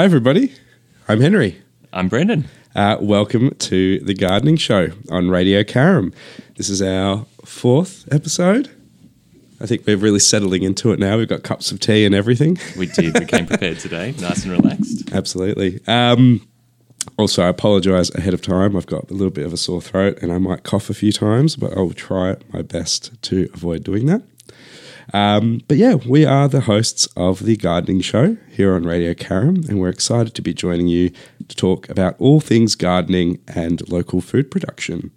Hi, everybody. I'm Henry. I'm Brendan. Uh, welcome to the Gardening Show on Radio Carrum. This is our fourth episode. I think we're really settling into it now. We've got cups of tea and everything. We did. We came prepared today, nice and relaxed. Absolutely. Um, also, I apologise ahead of time. I've got a little bit of a sore throat and I might cough a few times, but I'll try my best to avoid doing that. Um, but yeah, we are the hosts of the Gardening Show here on Radio Carrum, and we're excited to be joining you to talk about all things gardening and local food production.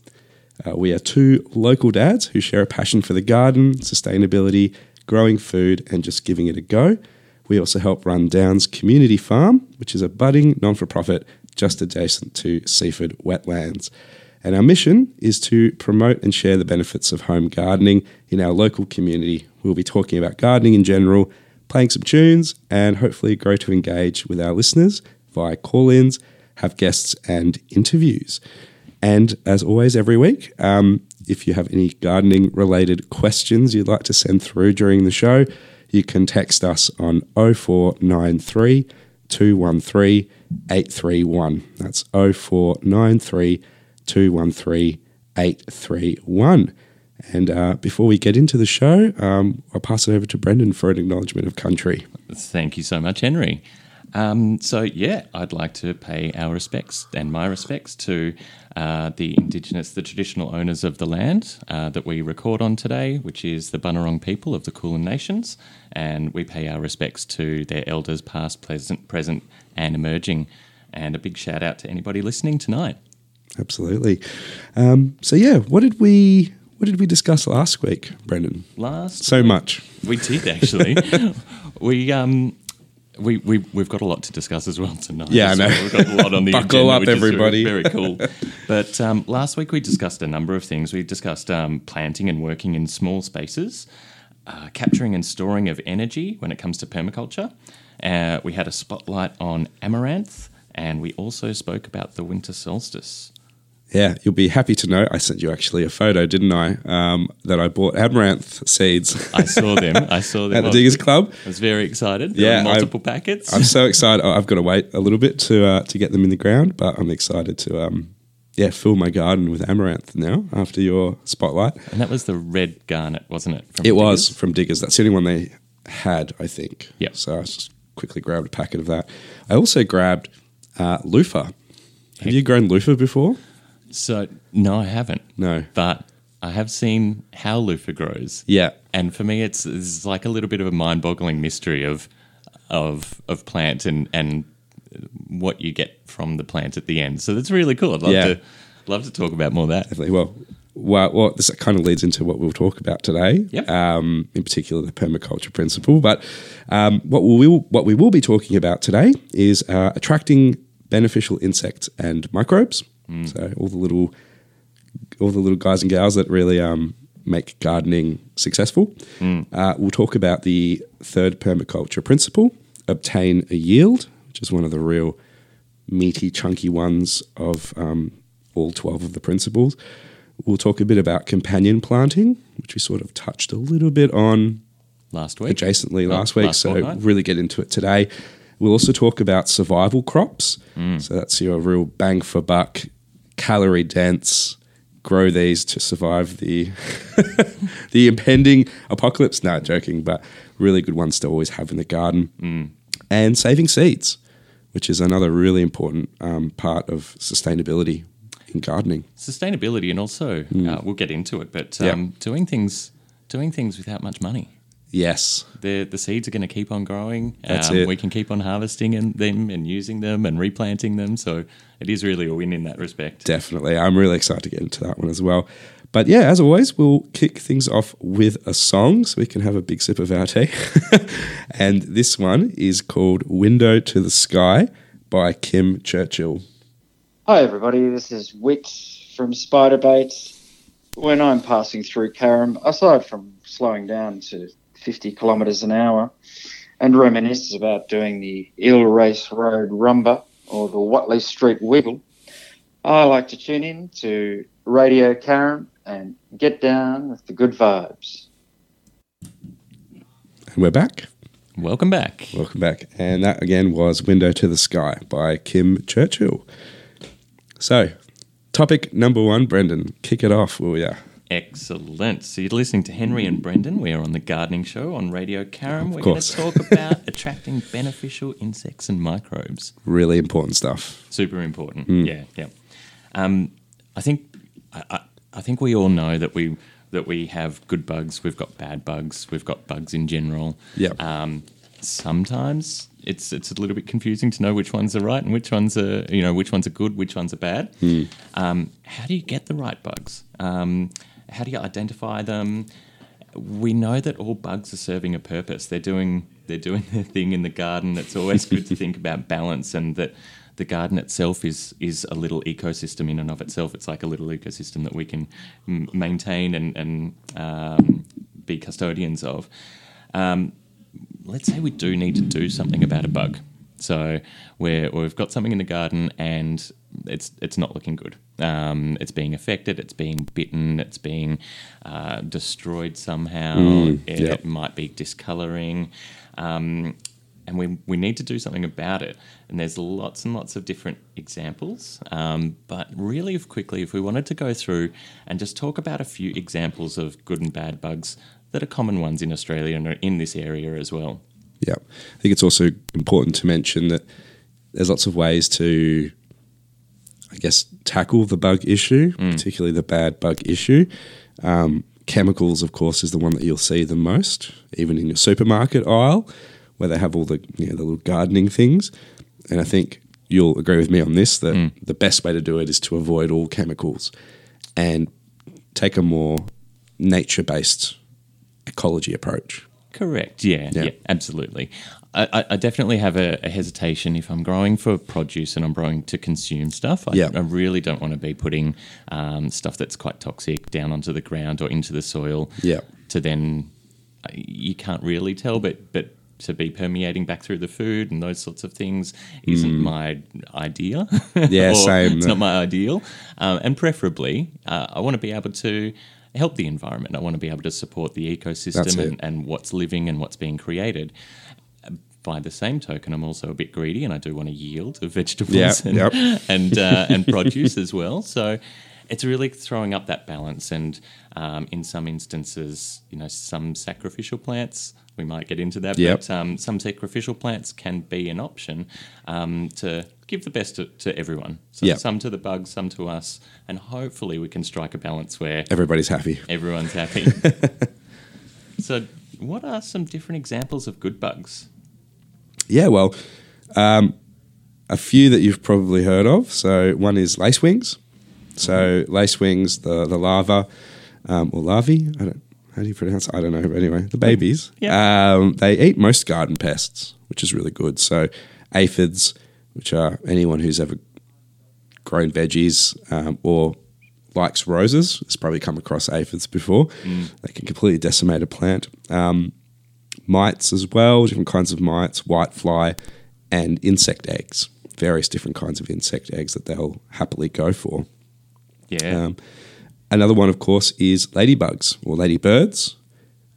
Uh, we are two local dads who share a passion for the garden, sustainability, growing food, and just giving it a go. We also help run Downs Community Farm, which is a budding non for profit just adjacent to Seaford Wetlands. And our mission is to promote and share the benefits of home gardening in our local community. We'll be talking about gardening in general, playing some tunes, and hopefully grow to engage with our listeners via call ins, have guests, and interviews. And as always, every week, um, if you have any gardening related questions you'd like to send through during the show, you can text us on 0493 213 831. That's 0493 213 831. And uh, before we get into the show, um, I'll pass it over to Brendan for an acknowledgement of country. Thank you so much, Henry. Um, so, yeah, I'd like to pay our respects and my respects to uh, the Indigenous, the traditional owners of the land uh, that we record on today, which is the Bunurong people of the Kulin Nations. And we pay our respects to their elders, past, present, present, and emerging. And a big shout out to anybody listening tonight. Absolutely. Um, so, yeah, what did we what did we discuss last week, Brendan? Last so much. We did actually. we um we, we we've got a lot to discuss as well tonight. Yeah, I know. We've got a lot on the Buckle agenda, up, which is everybody. Very, very cool. but um, last week we discussed a number of things. We discussed um, planting and working in small spaces, uh, capturing and storing of energy when it comes to permaculture. Uh, we had a spotlight on amaranth, and we also spoke about the winter solstice. Yeah, you'll be happy to know I sent you actually a photo, didn't I? Um, that I bought amaranth seeds. I saw them. I saw them At the Diggers Club. I was very excited. There Yeah, were I- multiple packets. I'm so excited. I've got to wait a little bit to uh, to get them in the ground, but I'm excited to um, yeah fill my garden with amaranth now after your spotlight. and that was the red garnet, wasn't it? It was from Diggers. That's the only one they had, I think. Yeah. So I just quickly grabbed a packet of that. I also grabbed uh, loofah. Have you grown loofah before? So no, I haven't. No. but I have seen how loofah grows. Yeah. and for me, it's, it's like a little bit of a mind-boggling mystery of of of plant and and what you get from the plant at the end. So that's really cool. I'd love Yeah. to love to talk about more of that. Definitely. Well, well, well, this kind of leads into what we'll talk about today. Yep. Um, in particular, the permaculture principle. But um, what we will what we will be talking about today is uh, attracting beneficial insects and microbes. So all the little all the little guys and gals that really um, make gardening successful. Uh, we'll talk about the third permaculture principle: obtain a yield, which is one of the real meaty, chunky ones of um, all 12 of the principles. We'll talk a bit about companion planting, which we sort of touched a little bit on Last week, adjacently Oh, last week, last so fortnight. really get into it today. We'll also talk about survival crops. Mm. So that's your real bang for buck, calorie dense, grow these to survive the the impending apocalypse. No, joking, but really good ones to always have in the garden. Mm. And saving seeds, which is another really important um, part of sustainability in gardening. sustainability, and also uh, we'll get into it. But Yeah. um, doing things doing things without much money. Yes, the the seeds are going to keep on growing. That's um, it. We can keep on harvesting in them and using them and replanting them. So it is really a win in that respect. Definitely. I'm really excited to get into that one as well. But yeah, as always, we'll kick things off with a song so we can have a big sip of our tea. and this one is called Window to the Sky by Kim Churchill. Hi, everybody. This is Whitt from Spiderbait. When I'm passing through Carrum, aside from slowing down to 50 kilometres an hour and reminisce about doing the Eel Race Road Rumba or the Whatley Street Wiggle, I like to tune in to Radio Carrum and get down with the good vibes. And we're back. Welcome back. Welcome back. And that again was Window to the Sky by Kim Churchill. So, topic number one, Brendan, kick it off, will ya? Excellent. So you're listening to Henry and Brendan. We are on the Gardening Show on Radio Carrum. Of We're going to talk about attracting beneficial insects and microbes. Really important stuff. Super important. Mm. Yeah, yeah. Um, I think I, I, I think we all know that we that we have good bugs. We've got bad bugs. We've got bugs in general. Yep. Um, sometimes it's it's a little bit confusing to know which ones are right and which ones are you know which ones are good, which ones are bad. Um, how do you get the right bugs? Um, how do you identify them? We know that all bugs are serving a purpose. They're doing they're doing their thing in the garden. It's always good to think about balance and that the garden itself is is a little ecosystem in and of itself. It's like a little ecosystem that we can m- maintain and and um, be custodians of. Um, let's say we do need to do something about a bug. So we're, we've got something in the garden and it's it's not looking good. Um, it's being affected. It's being bitten. It's being uh, destroyed somehow. it, yep. it might be discoloring. Um, and we, we need to do something about it. And there's lots and lots of different examples. Um, but really, if quickly, if we wanted to go through and just talk about a few examples of good and bad bugs that are common ones in Australia and are in this area as well. Yeah. I think it's also important to mention that there's lots of ways to, I guess, tackle the bug issue, particularly the bad bug issue. Um, chemicals, of course, is the one that you'll see the most, even in your supermarket aisle, where they have all the you know the little gardening things. And I think you'll agree with me on this that the best way to do it is to avoid all chemicals and take a more nature-based ecology approach. Correct. Yeah. Yeah. Yeah. absolutely. I, I- definitely have a, a hesitation if I'm growing for produce and I'm growing to consume stuff. I, Yeah. I really don't want to be putting um, stuff that's quite toxic down onto the ground or into the soil. Yeah. To then, uh, you can't really tell, but but to be permeating back through the food and those sorts of things isn't my idea. Mm. Yeah, same. It's not my ideal. Um, and preferably, uh, I want to be able to help the environment. I want to be able to support the ecosystem and, and what's living and what's being created. By the same token, I'm also a bit greedy, and I do want to yield of vegetables Yeah, and yep. and, uh, and produce as well. So it's really throwing up that balance. And um, in some instances, you know, some sacrificial plants we might get into that, Yep. but um, some sacrificial plants can be an option um, to give the best to, to everyone. So Yep. some to the bugs, some to us, and hopefully we can strike a balance where Everybody's happy. everyone's happy. so, what are some different examples of good bugs? Yeah, well, um, a few that you've probably heard of. So one is lacewings. So lacewings, the the larva um, or larvae. I don't. How do you pronounce? it? I don't know. But anyway, the babies. Yeah. Um, they eat most garden pests, which is really good. So aphids, which are anyone who's ever grown veggies um, or likes roses, has probably come across aphids before. They can completely decimate a plant. Um, mites as well, different kinds of mites, whitefly, and insect eggs. Various different kinds of insect eggs that they'll happily go for. Yeah. Um, another one, of course, is ladybugs or ladybirds.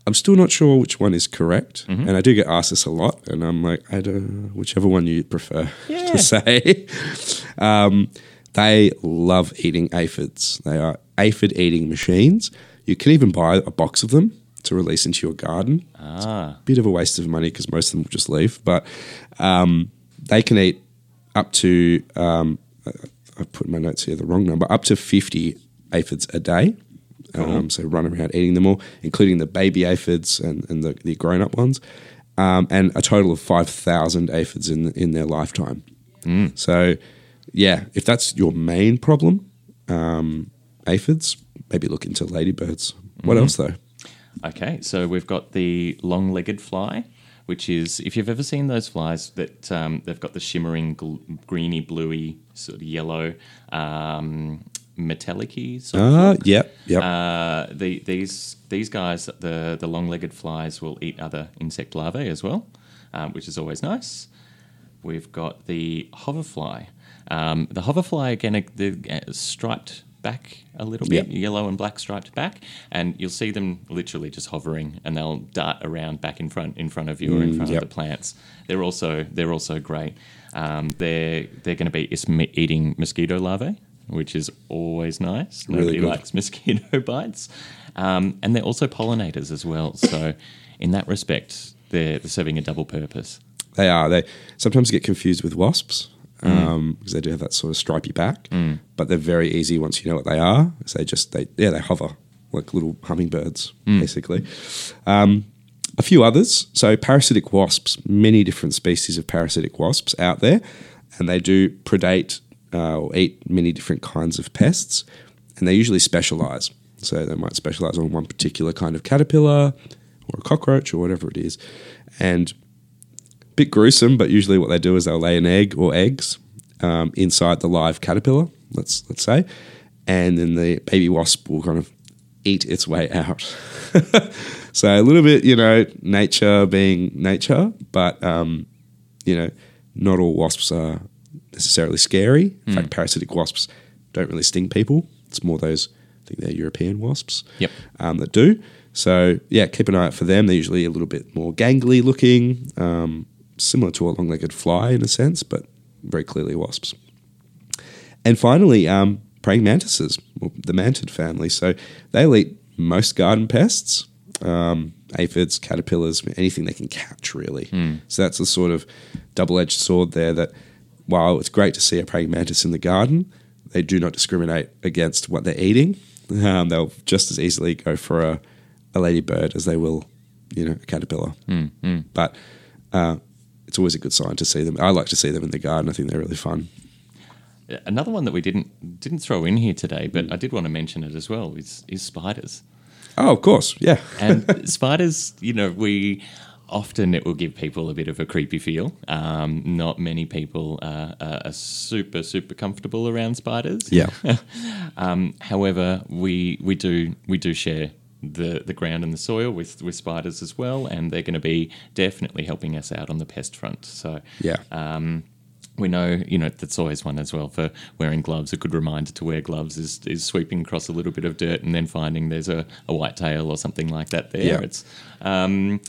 I'm still not sure which one is correct, and I do get asked this a lot, and I'm like, I don't, whichever one you prefer Yeah. to say. um, they love eating aphids. They are aphid eating machines. You can even buy a box of them to release into your garden ah. bit of a waste of money because most of them will just leave. But um, they can eat up to, um, I- I've put my notes here the wrong number, up to 50 aphids a day. Um, so run around eating them all, including the baby aphids and, and the, the grown up ones, um, and a total of 5,000 aphids in, in their lifetime. So, yeah, if that's your main problem, um, aphids, maybe look into ladybirds. What else, though? Okay, so we've got the long-legged fly, which is if you've ever seen those flies that um, they've got the shimmering gl- greeny, bluey, sort of yellow, um, metallic-y sort of Ah, look. yep, yep. Uh, the, these these guys, the the long-legged flies, will eat other insect larvae as well, um, which is always nice. We've got the hoverfly. Um, the hoverfly again, the uh, striped back a little bit, Yeah. yellow and black striped back, and you'll see them literally just hovering, and they'll dart around back in front in front of you or in front Mm, yep. of the plants. They're also they're also great. Um, they're they're going to be eating mosquito larvae, which is always nice. Really Nobody good. likes mosquito bites, um, and they're also pollinators as well. So in that respect, they're, they're serving a double purpose. They are. They sometimes get confused with wasps um, because they do have that sort of stripy back, but they're very easy once you know what they are. So they just they yeah they hover like little hummingbirds basically. Um, a few others. So parasitic wasps, many different species of parasitic wasps out there, and they do predate uh, or eat many different kinds of pests, and they usually specialize. So they might specialize on one particular kind of caterpillar or a cockroach or whatever it is, and bit gruesome, but usually what they do is they'll lay an egg or eggs um, inside the live caterpillar. Let's let's say, and then the baby wasp will kind of eat its way out. so a little bit, you know, nature being nature, but um, you know, not all wasps are necessarily scary. In fact, parasitic wasps don't really sting people. It's more those, I think they're European wasps Yep. um, that do. So yeah, keep an eye out for them. They're usually a little bit more gangly looking, um, similar to a long-legged fly in a sense, but very clearly wasps. And finally, um, praying mantises, well, the mantid family. So they'll eat most garden pests, um, aphids, caterpillars, anything they can catch, really. So that's a sort of double-edged sword there. That while it's great to see a praying mantis in the garden, they do not discriminate against what they're eating. Um, they'll just as easily go for a, a ladybird as they will, you know, a caterpillar. But uh, it's always a good sign to see them. I like to see them in the garden. I think they're really fun. Another one that we didn't didn't throw in here today, Hmm. but I did want to mention it as well. Is is spiders. Oh, of course, yeah. and spiders, you know, we often it will give people a bit of a creepy feel. Um, not many people uh, are, are super super comfortable around spiders. Yeah. um, however, we we do we do share the the ground and the soil with with spiders as well, and they're going to be definitely helping us out on the pest front. So Yeah. um, we know, you know, that's always one as well for wearing gloves. A good reminder to wear gloves is, is sweeping across a little bit of dirt and then finding there's a, a white tail or something like that there. Yeah. It's, um,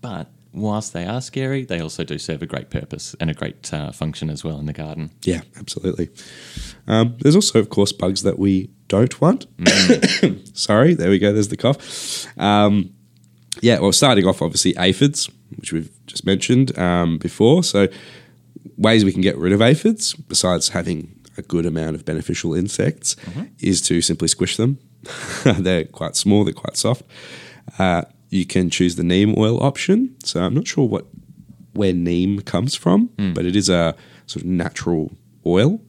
but whilst they are scary, they also do serve a great purpose and a great uh, function as well in the garden. Yeah, absolutely. Um, there's also, of course, bugs that we don't want. Sorry, there we go. There's the cough. Um, yeah, well, starting off, obviously, aphids, which we've just mentioned um, before. So, ways we can get rid of aphids, besides having a good amount of beneficial insects, is to simply squish them. they're quite small, they're quite soft. Uh, you can choose the neem oil option. So, I'm not sure what where neem comes from, but it is a sort of natural oil.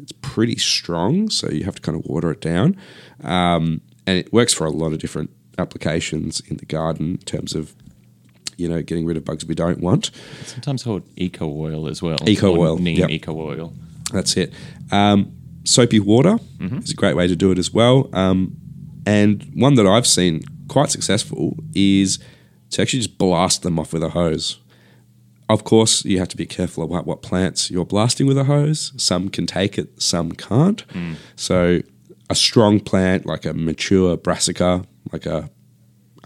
It's pretty strong, so you have to kind of water it down. Um, and it works for a lot of different applications in the garden in terms of, you know, getting rid of bugs we don't want. Sometimes called eco oil as well. Eco or oil, Neem yep. eco oil. That's it. Um, soapy water is a great way to do it as well. Um, and one that I've seen quite successful is to actually just blast them off with a hose. Of course, you have to be careful about what plants you're blasting with a hose. Some can take it, some can't. So, a strong plant like a mature brassica, like a,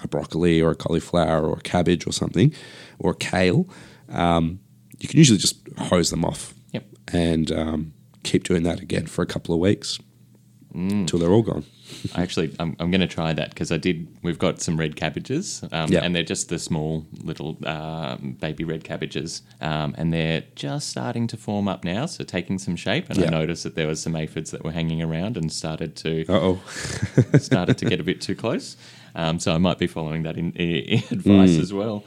a broccoli or a cauliflower or a cabbage or something, or a kale, um, you can usually just hose them off Yep. and um, keep doing that again for a couple of weeks until they're all gone. I actually, I'm, I'm going to try that because I did. We've got some red cabbages, um, Yeah. and they're just the small little um, baby red cabbages, um, and they're just starting to form up now, so taking some shape. And I noticed that there was some aphids that were hanging around and started to oh. started to get a bit too close. Um, so I might be following that in, in advice as well.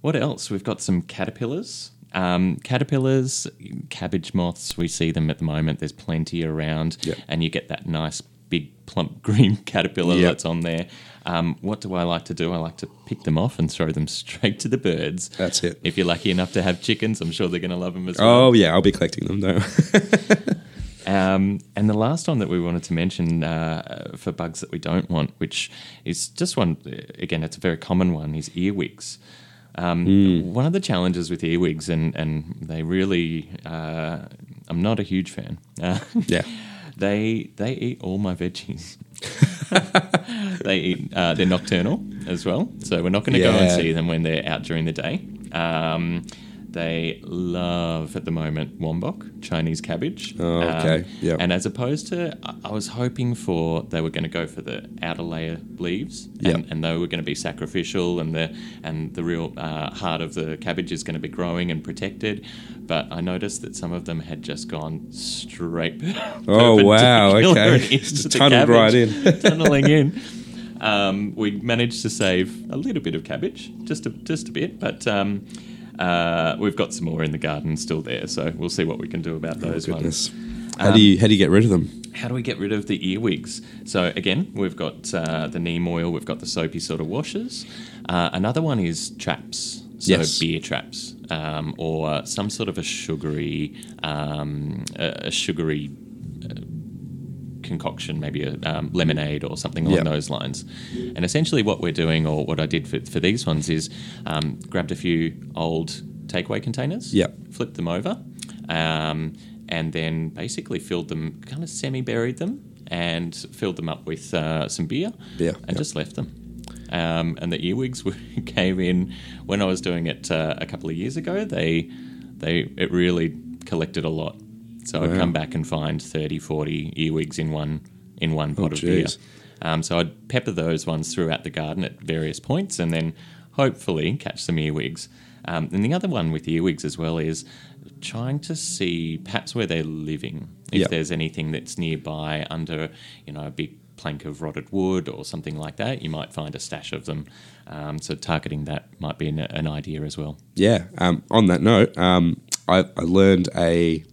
What else? We've got some caterpillars. Um, caterpillars, cabbage moths, we see them at the moment. There's plenty around, Yep. and you get that nice big plump green caterpillar Yep. that's on there. Um, what do I like to do? I like to pick them off and throw them straight to the birds. That's it. If you're lucky enough to have chickens, I'm sure they're going to love them as well. Oh, yeah, I'll be collecting them though. Um, and the last one that we wanted to mention uh, for bugs that we don't want, which is just one, again, it's a very common one, is earwigs. Um, One of the challenges with earwigs, and, and they really, uh, I'm not a huge fan. Uh, yeah. They they eat all my veggies. they eat. Uh, they're nocturnal as well, so we're not going to go and see them when they're out during the day. Um, they love at the moment wombok, Chinese cabbage. Oh, Um, okay. Yep. And as opposed to, I- was hoping for they were going to go for the outer layer leaves, Yep. and, and they were going to be sacrificial, and the and the real uh, heart of the cabbage is going to be growing and protected. But I noticed that some of them had just gone straight. Oh, wow, okay. Just tunneled right in. tunneling in. Um, we managed to save a little bit of cabbage, just a just a bit, but. Um, uh, we've got some more in the garden still there, so we'll see what we can do about those ones. Goodness. How do you how do you get rid of them? How do we get rid of the earwigs? So again, we've got uh, the neem oil, we've got the soapy sort of washes. Uh, another one is traps, so Yes. beer traps, um, or some sort of a sugary, um, a, a sugary concoction, maybe a um, lemonade or something along Yep. those lines. And essentially, what we're doing, or what I did for, for these ones, is um, grabbed a few old takeaway containers, Yep. flipped them over, um, and then basically filled them, kind of semi buried them, and filled them up with uh, some beer, Beer, and yep. just left them. Um, and the earwigs came in when I was doing it uh, a couple of years ago. They, they, it really collected a lot. So I'd come back and find 30, 40 earwigs in one in one pot of beer. Oh. Um, so I'd pepper those ones throughout the garden at various points, and then hopefully catch some earwigs. Um, and the other one with earwigs as well is trying to see perhaps where they're living. If Yep. there's anything that's nearby under, you know, a big plank of rotted wood or something like that, you might find a stash of them. Um, so targeting that might be an, an idea as well. Yeah. Um, on that note, um, I, I learned a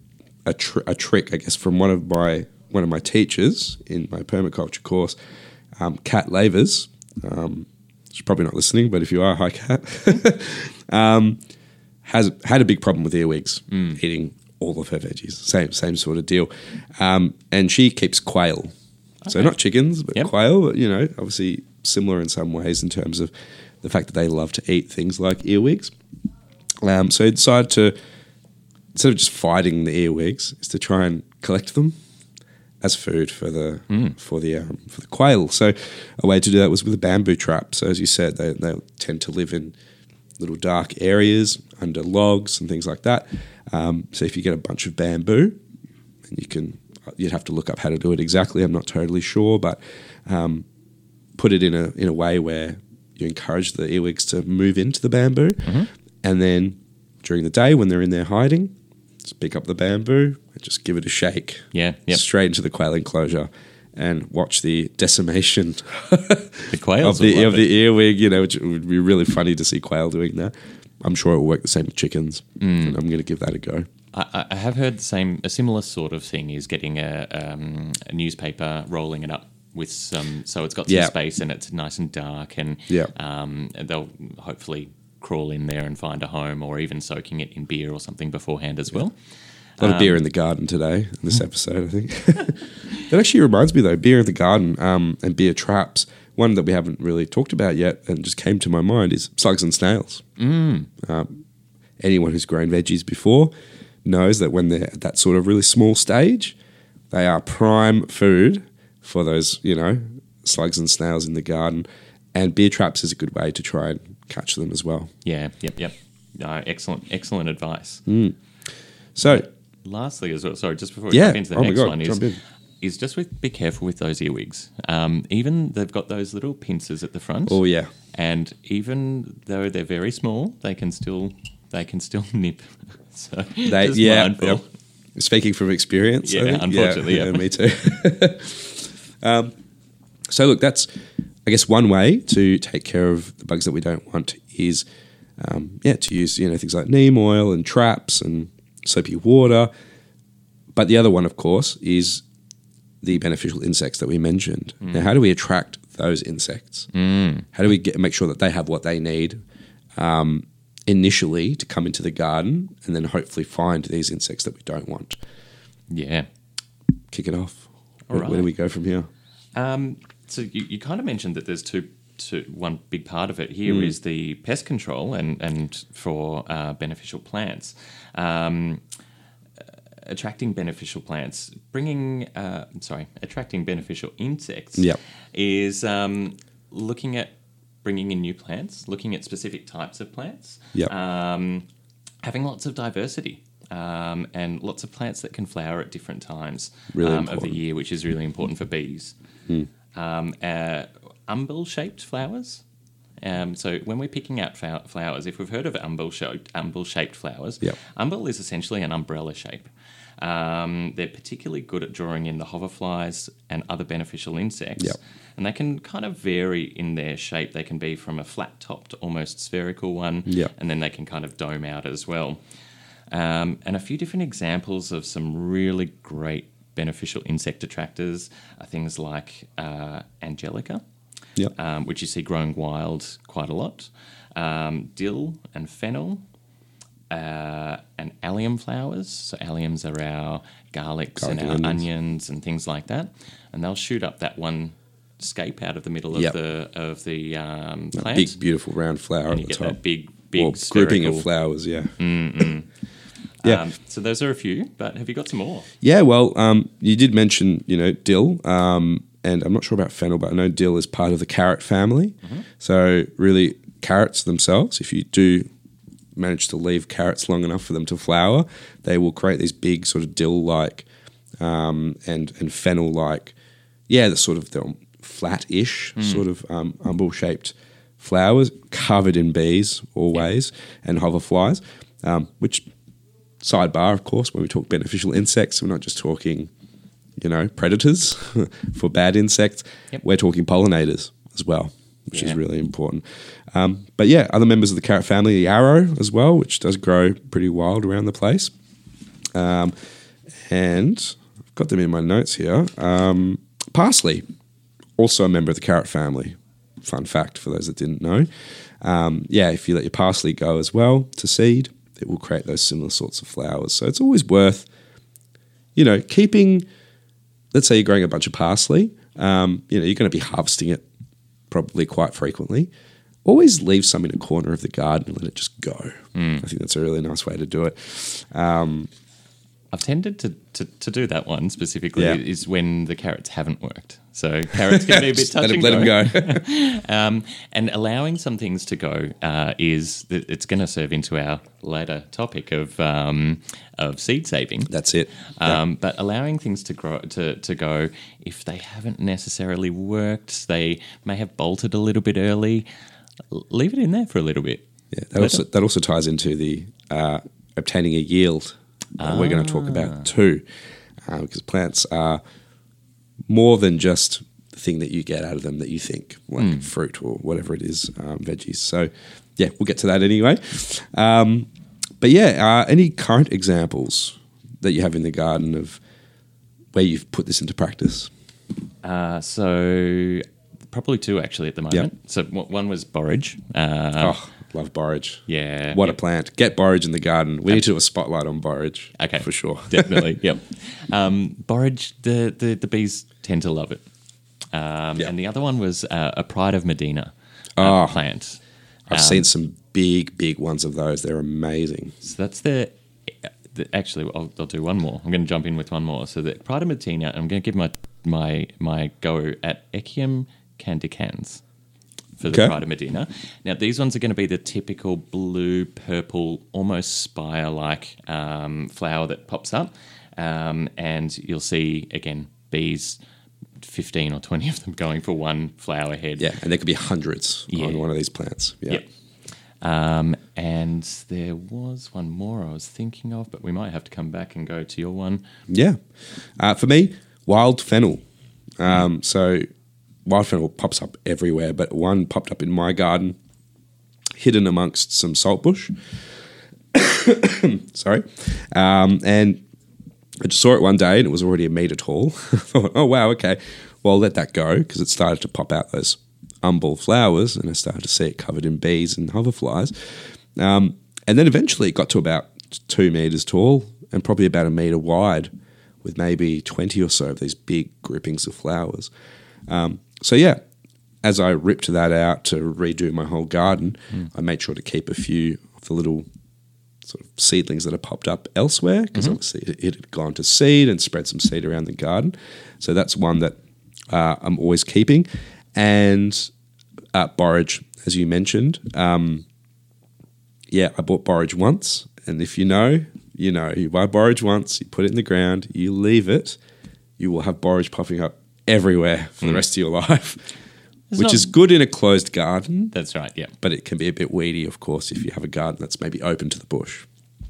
a, tr- a trick, I guess, from one of my one of my teachers in my permaculture course, um, Kat Lavers. Um, she's probably not listening, but if you are, hi Kat. um, has had a big problem with earwigs eating all of her veggies. Same same sort of deal. Um, and she keeps quail, so not chickens, but Yep. quail. You know, obviously similar in some ways in terms of the fact that they love to eat things like earwigs. Um, so decided to instead of just fighting the earwigs, is to try and collect them as food for the for the um, for the quail. So a way to do that was with a bamboo trap. So as you said, they they tend to live in little dark areas under logs and things like that. Um, so if you get a bunch of bamboo, and you can you'd have to look up how to do it exactly. I'm not totally sure, but um, put it in a in a way where you encourage the earwigs to move into the bamboo, and then during the day when they're in there hiding, just pick up the bamboo and just give it a shake Yeah, yep. straight into the quail enclosure. And watch the decimation The quails of the of it. the earwig, you know, which would be really funny to see quail doing that. I'm sure it will work the same with chickens. Mm. I'm going to give that a go. I, I- have heard the same, a similar sort of thing is getting a, um, a newspaper, rolling it up with some, so it's got some Yeah. space and it's nice and dark, and Yeah. um, and they'll hopefully crawl in there and find a home, or even soaking it in beer or something beforehand as well. A lot of Um, beer in the garden today in this episode, I think. that actually reminds me though, beer in the garden um, and beer traps. One that we haven't really talked about yet and just came to my mind is slugs and snails. Mm. Um, anyone who's grown veggies before knows that when they're at that sort of really small stage, they are prime food for those, you know, slugs and snails in the garden. And beer traps is a good way to try and catch them as well. Yeah, yep, yep. Uh, excellent, excellent advice. So, Lastly, as well, sorry, just before we Yeah. jump into the Oh next God, one, is, is just with, be careful with those earwigs. Um, even they've got those little pincers at the front. oh yeah. and even though they're very small, they can still they can still nip. So They, yeah. Speaking from experience, Yeah, unfortunately, yeah, yeah. me too. um, so look, that's I guess one way to take care of the bugs that we don't want is um, yeah to use you know things like neem oil and traps and soapy water. But the other one, of course, is the beneficial insects that we mentioned. Now, how do we attract those insects? How do we get, make sure that they have what they need um, initially to come into the garden and then hopefully find these insects that we don't want? Yeah. Kick it off. All Where, where do we go from here? Um, so you, you kind of mentioned that there's two, two one big part of it here is the pest control and and for uh, beneficial plants. Um, attracting beneficial plants, bringing, uh, sorry, attracting beneficial insects Yep. is um, looking at bringing in new plants, looking at specific types of plants, Yep. um, having lots of diversity. Um, and lots of plants that can flower at different times Really um, of the. Year, which is really important for bees. Um, uh, umbel-shaped flowers. Um, so when we're picking out flowers, if we've heard of umbel-shaped, umbel-shaped flowers, Yep. umbel is essentially an umbrella shape. Um, they're particularly good at drawing in the hoverflies and other beneficial insects. Yep. And they can kind of vary in their shape. They can be from a flat topped, almost spherical one, Yep. and then they can kind of dome out as well. Um, and a few different examples of some really great beneficial insect attractors are things like uh, Angelica, Yep. um, which you see growing wild quite a lot, um, dill and fennel, uh, and allium flowers. So alliums are our garlics Garlic and our onions. onions and things like that, and they'll shoot up that one scape out of the middle Yep. of the of the um, plant, big, beautiful round flower and at you the get top. that big, big or grouping of flowers, yeah. Yeah. Um, so those are a few, but have you got some more? Yeah, well, um, you did mention, you know, dill, um, and I'm not sure about fennel, but I know dill is part of the carrot family. So really, carrots themselves, if you do manage to leave carrots long enough for them to flower, they will create these big sort of dill-like um, and and fennel-like, yeah, the sort of the flat-ish sort of um, umbel-shaped flowers covered in bees always and hoverflies, um, which sidebar, of course, when we talk beneficial insects, we're not just talking, you know, predators for bad insects. Yep. We're talking pollinators as well, which is really important. Um, but yeah, other members of the carrot family, the yarrow as well, which does grow pretty wild around the place. Um, and I've got them in my notes here. Um, parsley, also a member of the carrot family. Fun fact for those that didn't know. Um, yeah, if you let your parsley go as well to seed, it will create those similar sorts of flowers. So it's always worth, you know, keeping. Let's say you're growing a bunch of parsley. Um, you know, you're going to be harvesting it probably quite frequently. Always leave some in a corner of the garden and let it just go. I think that's a really nice way to do it. I've tended to, to, to do that one specifically Yeah. is when the carrots haven't worked. So carrots can be a bit Just touch let and let go. go. Um, and allowing some things to go uh, is that it's going to serve into our later topic of um, of seed saving. that's it. Um, But allowing things to grow to, to go if they haven't necessarily worked, they may have bolted a little bit early. Leave it in there for a little bit. Yeah, that also that also ties into the uh, obtaining a yield that we're going to talk about too, uh, because plants are more than just the thing that you get out of them that you think like fruit or whatever it is, um, veggies. So yeah, we'll get to that anyway. Um, but yeah, uh, any current examples that you have in the garden of where you've put this into practice? Uh, so probably two actually at the moment. So w- one was borage. Uh, oh, love borage. Yeah. What Yep. a plant. Get borage in the garden. We need to do a spotlight on borage. Okay, For sure. definitely. Yep. Um, borage, the, the the bees tend to love it. Um, Yeah. And the other one was uh, a pride of Medina uh, Oh. plant. I've Um, seen some big, big ones of those. They're amazing. So that's the. the actually, I'll, I'll do one more. I'm going to jump in with one more. So the pride of Medina. I'm going to give my my my go at Echium candicans for the Okay. pride of Medina. Now these ones are going to be the typical blue, purple, almost spire-like um, flower that pops up, um, and you'll see again bees. 15 or 20 of them going for one flower head. Yeah, and there could be hundreds Yeah. on one of these plants. Yeah. Yep. Um, and there was one more I was thinking of, but we might have to come back and go to your one. Yeah. Uh, for me, wild fennel. Um, so wild fennel pops up everywhere, but one popped up in my garden, hidden amongst some saltbush. Sorry. Um, and I just saw it one day and it was already a meter tall. I thought, oh, wow, okay. Well, I'll let that go because it started to pop out those umbel flowers and I started to see it covered in bees and hoverflies. Um, and then eventually it got to about two meters tall and probably about a meter wide with maybe 20 or so of these big groupings of flowers. Um, so, yeah, as I ripped that out to redo my whole garden, I made sure to keep a few of the little sort of seedlings that have popped up elsewhere because obviously it, it had gone to seed and spread some seed around the garden. So that's one that uh, I'm always keeping. And uh, borage, as you mentioned, um, yeah, I bought borage once, and if you know, you know, you buy borage once, you put it in the ground, you leave it, you will have borage popping up everywhere for the rest of your life, It's which not- is good in a closed garden, That's right. Yeah. but it can be a bit weedy, of course, if you have a garden that's maybe open to the bush.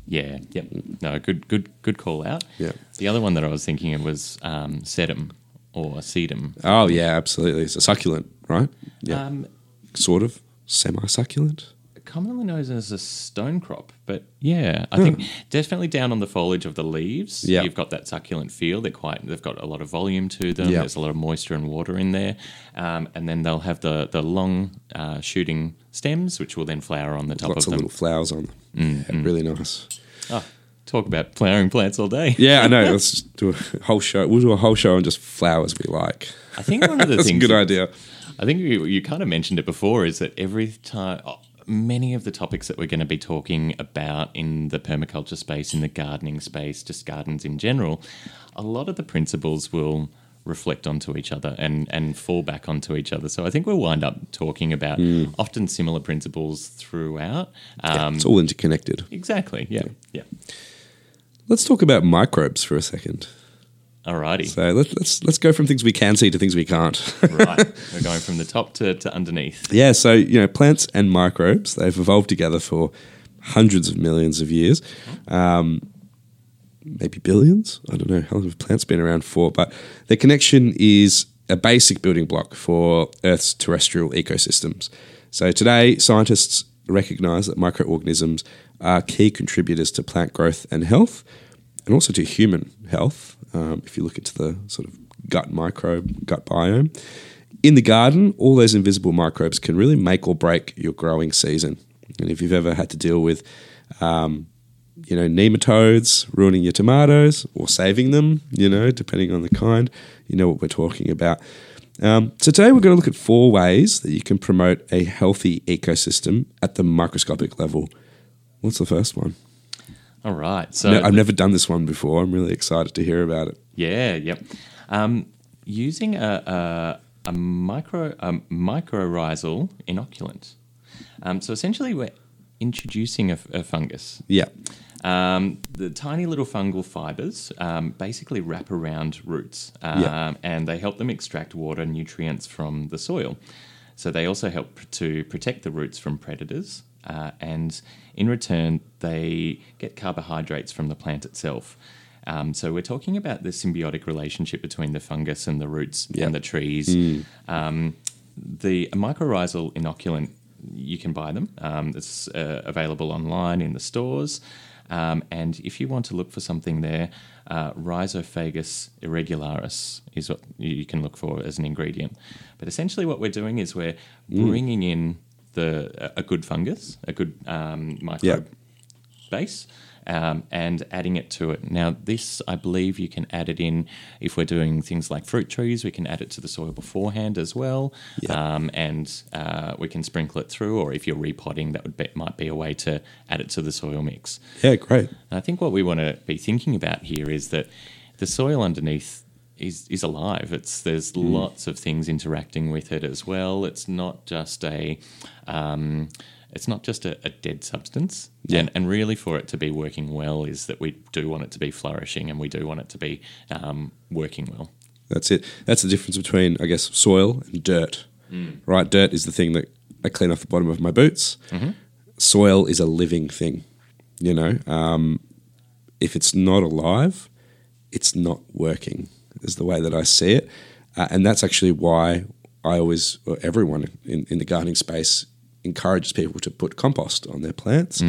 Yeah. Yep. No. Good. Good. Good call out. Yeah. The other one that I was thinking of was um, sedum or sedum. Oh yeah, absolutely. It's a succulent, right? Yeah, Um, sort of semi-succulent. Commonly known as a stone crop, but yeah, I think definitely down on the foliage of the leaves, Hmm. Yeah. you've got that succulent feel. They're quite, they've got a lot of volume to them. Yeah. There's a lot of moisture and water in there, um, and then they'll have the the long uh, shooting stems, which will then flower on the top Lots of of them. little flowers on them. Yeah, really nice. Oh, talk about flowering plants all day. Yeah, I know. Let's do a whole show. We'll do a whole show on just flowers we like. I think one of the That's a things good idea. I think you, you kind of mentioned it before is that every time, many of the topics that we're going to be talking about in the permaculture space, in the gardening space, just gardens in general, a lot of the principles will reflect onto each other and, and fall back onto each other. So I think we'll wind up talking about often similar principles throughout. Um, It's all interconnected. exactly. Yeah. Yeah. Let's talk about microbes for a second. Alrighty. So let's let's let's go from things we can see to things we can't. right. We're going from the top to, to underneath. yeah, so you know, plants and microbes they've evolved together for hundreds of millions of years, um, maybe billions. I don't know how long have plants been around for, but their connection is a basic building block for Earth's terrestrial ecosystems. So today, scientists recognize that microorganisms are key contributors to plant growth and health, and also to human health. Um, if you look into the sort of gut microbe, gut biome. In the garden, all those invisible microbes can really make or break your growing season. And if you've ever had to deal with, um, you know, nematodes ruining your tomatoes or saving them, you know, depending on the kind, you know what we're talking about. Um, so today we're going to look at four ways that you can promote a healthy ecosystem at the microscopic level. What's the first one? All right. So No, I've never done this one before. I'm really excited to hear about it. Yeah, yep. Um, using a, a, a micro a mycorrhizal inoculant. Um, so essentially, we're introducing a, a fungus. Yeah. Um, the tiny little fungal fibers um, basically wrap around roots, um, Yeah. and they help them extract water nutrients from the soil. So they also help to protect the roots from predators, uh, and in return, they get carbohydrates from the plant itself. Um, so we're talking about the symbiotic relationship between the fungus and the roots Yeah. and the trees. Um, the mycorrhizal inoculant, you can buy them. Um, it's uh, available online in the stores. Um, and if you want to look for something there, uh, Rhizophagus irregularis is what you can look for as an ingredient. But essentially, what we're doing is we're bringing in the a good fungus, a good um, microbe base, um, and adding it to it. Now, this, I believe, you can add it in if we're doing things like fruit trees. We can add it to the soil beforehand as well, um, and uh, we can sprinkle it through. Or if you're repotting, that would be, might be a way to add it to the soil mix. Yeah, great. And I think what we want to be thinking about here is that the soil underneath is is alive. It's there's lots of things interacting with it as well. It's not just a um, it's not just a, a dead substance. Yeah. And, and really, for it to be working well, is that we do want it to be flourishing and we do want it to be um, working well. That's it. That's the difference between, I guess, soil and dirt. Right? Dirt is the thing that I clean off the bottom of my boots. Soil is a living thing. You know, um, if it's not alive, it's not working. Is the way that I see it, uh, and that's actually why I always, or everyone in, in the gardening space, encourages people to put compost on their plants.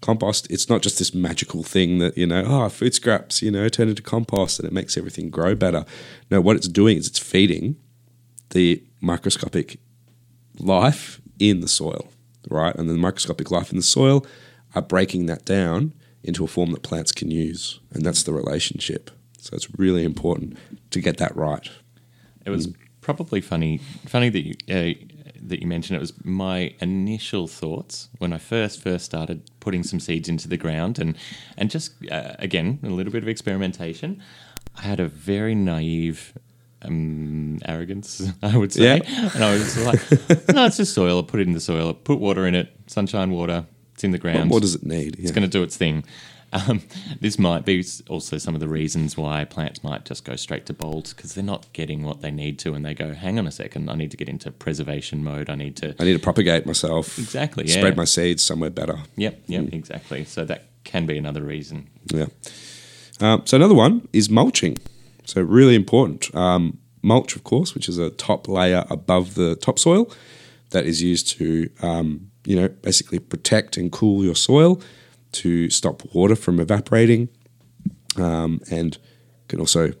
Compost, it's not just this magical thing that, you know, oh, food scraps, you know, turn into compost and it makes everything grow better. No, what it's doing is it's feeding the microscopic life in the soil, right? And the microscopic life in the soil are breaking that down into a form that plants can use. And that's the relationship. So it's really important to get that right. It was probably funny funny that you, uh, that you mentioned, it was my initial thoughts when I first first started putting some seeds into the ground, and and just uh, again a little bit of experimentation. I had a very naive um, arrogance, I would say, Yeah. and I was like, "No, it's just soil. I put it in the soil. I put water in it, sunshine, water. It's in the What ground. more does it need? It's going to do its thing. Um, this might be also some of the reasons why plants might just go straight to bolt because they're not getting what they need to, and they go, "Hang on a second, I need to get into preservation mode. I need to." I need to propagate myself. Exactly, yeah. Spread my seeds somewhere better. Yep, yep, exactly. So that can be another reason. Yeah. Um, so another one is mulching. So really important. Um, mulch, of course, which is a top layer above the topsoil that is used to, um, you know, basically protect and cool your soil to stop water from evaporating, um, and can also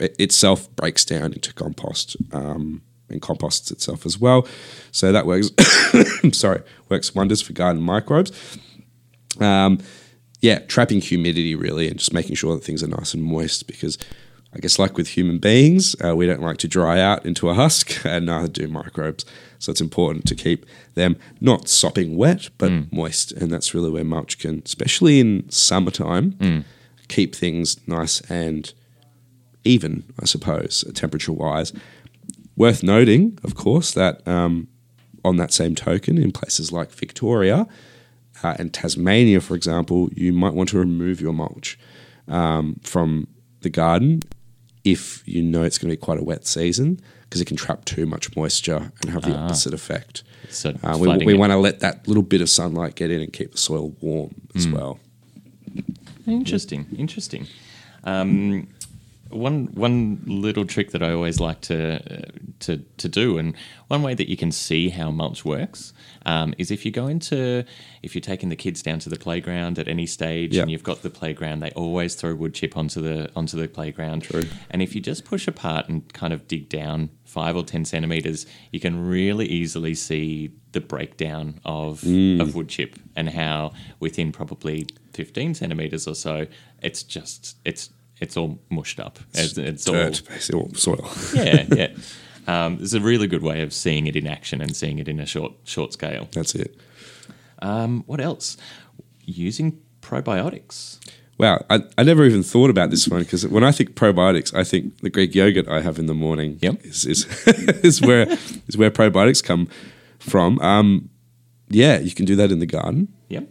it itself breaks down into compost um, and composts itself as well. So that works. sorry, works wonders for garden microbes. Um, yeah, trapping humidity really, and just making sure that things are nice and moist. Because I guess, like with human beings, uh, we don't like to dry out into a husk, and neither do microbes. So it's important to keep them not sopping wet, but moist, and that's really where mulch can, especially in summertime, keep things nice and even, I suppose, temperature wise. Worth noting, of course, that um, on that same token, in places like Victoria uh, and Tasmania, for example, you might want to remove your mulch um, from the garden if you know it's going to be quite a wet season because it can trap too much moisture and have the opposite effect. So Uh, we we want to let that little bit of sunlight get in and keep the soil warm as well. Interesting, interesting. Um, one one little trick that I always like to uh, to to do, and one way that you can see how mulch works, um, is if you go into if you're taking the kids down to the playground at any stage, Yeah. and you've got the playground, they always throw wood chip onto the onto the playground. True. And if you just push apart and kind of dig down five or ten centimeters, you can really easily see the breakdown of of wood chip and how within probably fifteen centimeters or so, it's just it's it's all mushed up. It's, it's all Dirt, basically, or soil. yeah yeah. Um, it's a really good way of seeing it in action and seeing it in a short short scale. That's it. Um, what else? Using probiotics. Wow, I, I never even thought about this one because when I think probiotics, I think the Greek yogurt I have in the morning Yep. is is, is where is where probiotics come from. Um, yeah, you can do that in the garden. Yep.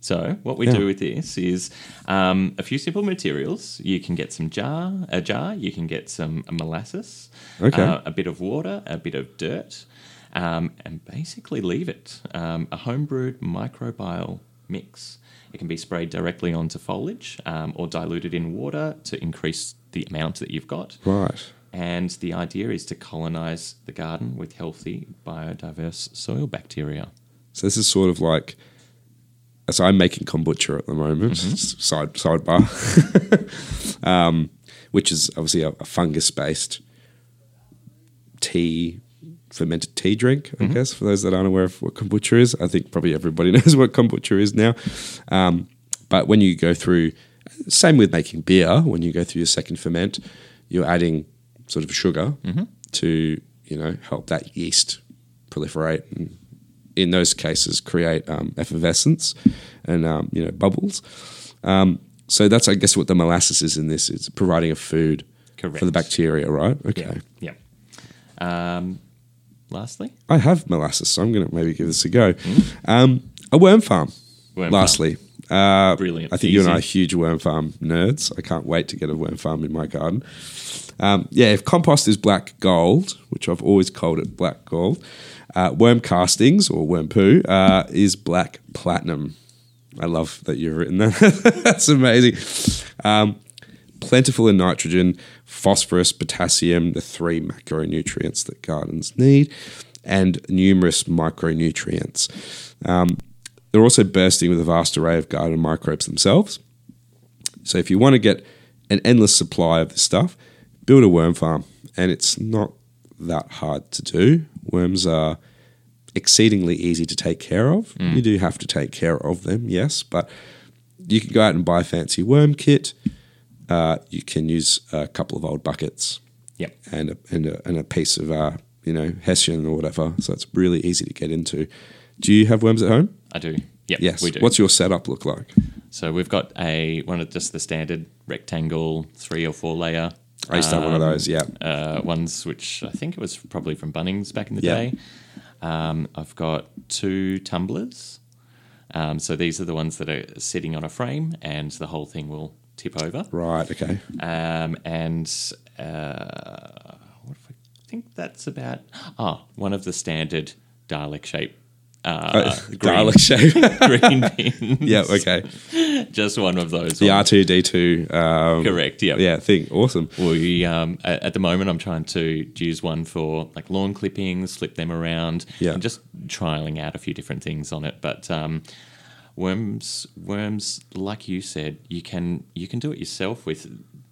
So what we Yeah. do with this is um, a few simple materials. You can get some jar, a jar. You can get some molasses, Okay. uh, a bit of water, a bit of dirt, um, and basically leave it. Um, a homebrewed microbial mix. It can be sprayed directly onto foliage um, or diluted in water to increase the amount that you've got. Right. And the idea is to colonize the garden with healthy, biodiverse soil bacteria. So this is sort of like. So I'm making kombucha at the moment. s- Side sidebar, um, which is obviously a, a fungus based tea, fermented tea drink. I guess for those that aren't aware of what kombucha is, I think probably everybody knows what kombucha is now. Um, but when you go through, same with making beer. When you go through your second ferment, you're adding sort of sugar to you know help that yeast proliferate and in those cases create um, effervescence and um, you know bubbles. Um, so that's I guess what the molasses is in this is providing a food for the bacteria, right? Okay. Yeah. Um, lastly, I have molasses, so I'm going to maybe give this a go. Um, a worm farm. Worm farm. lastly, Uh, Brilliant. I think you and I are huge worm farm nerds. I can't wait to get a worm farm in my garden. Um, yeah, if compost is black gold, which I've always called it black gold, uh, worm castings or worm poo uh, is black platinum. I love that you've written that. That's amazing. Um, plentiful in nitrogen, phosphorus, potassium, the three macronutrients that gardens need, and numerous micronutrients. Um, they're also bursting with a vast array of garden microbes themselves. So if you want to get an endless supply of this stuff, build a worm farm, and it's not that hard to do. Worms are exceedingly easy to take care of. You do have to take care of them, yes, but you can go out and buy a fancy worm kit. Uh, you can use a couple of old buckets Yep. and a, and a, and a piece of uh, you know, Hessian or whatever. So it's really easy to get into. Do you have worms at home? I do. Yep, Yes. we do. What's your setup look like? so we've got a one of just the standard rectangle three or four layer. I used to have one of um, those. Yeah. uh, ones which I think it was probably from Bunnings back in the Yeah. day. Um, I've got two tumblers. Um, so these are the ones that are sitting on a frame, and the whole thing will tip over. Right. Okay. Um, and uh, what if I think that's about? Oh, one of the standard Dalek shape. Uh, green, Dalek shape. green pins. yeah. Okay. just one of those. The R two D two. um, Correct. Yeah. Yeah. Thing. Awesome. We um, at, at the moment, I'm trying to use one for like lawn clippings, flip them around, Yeah. and just trialing out a few different things on it. But um, worms, worms, like you said, you can you can do it yourself with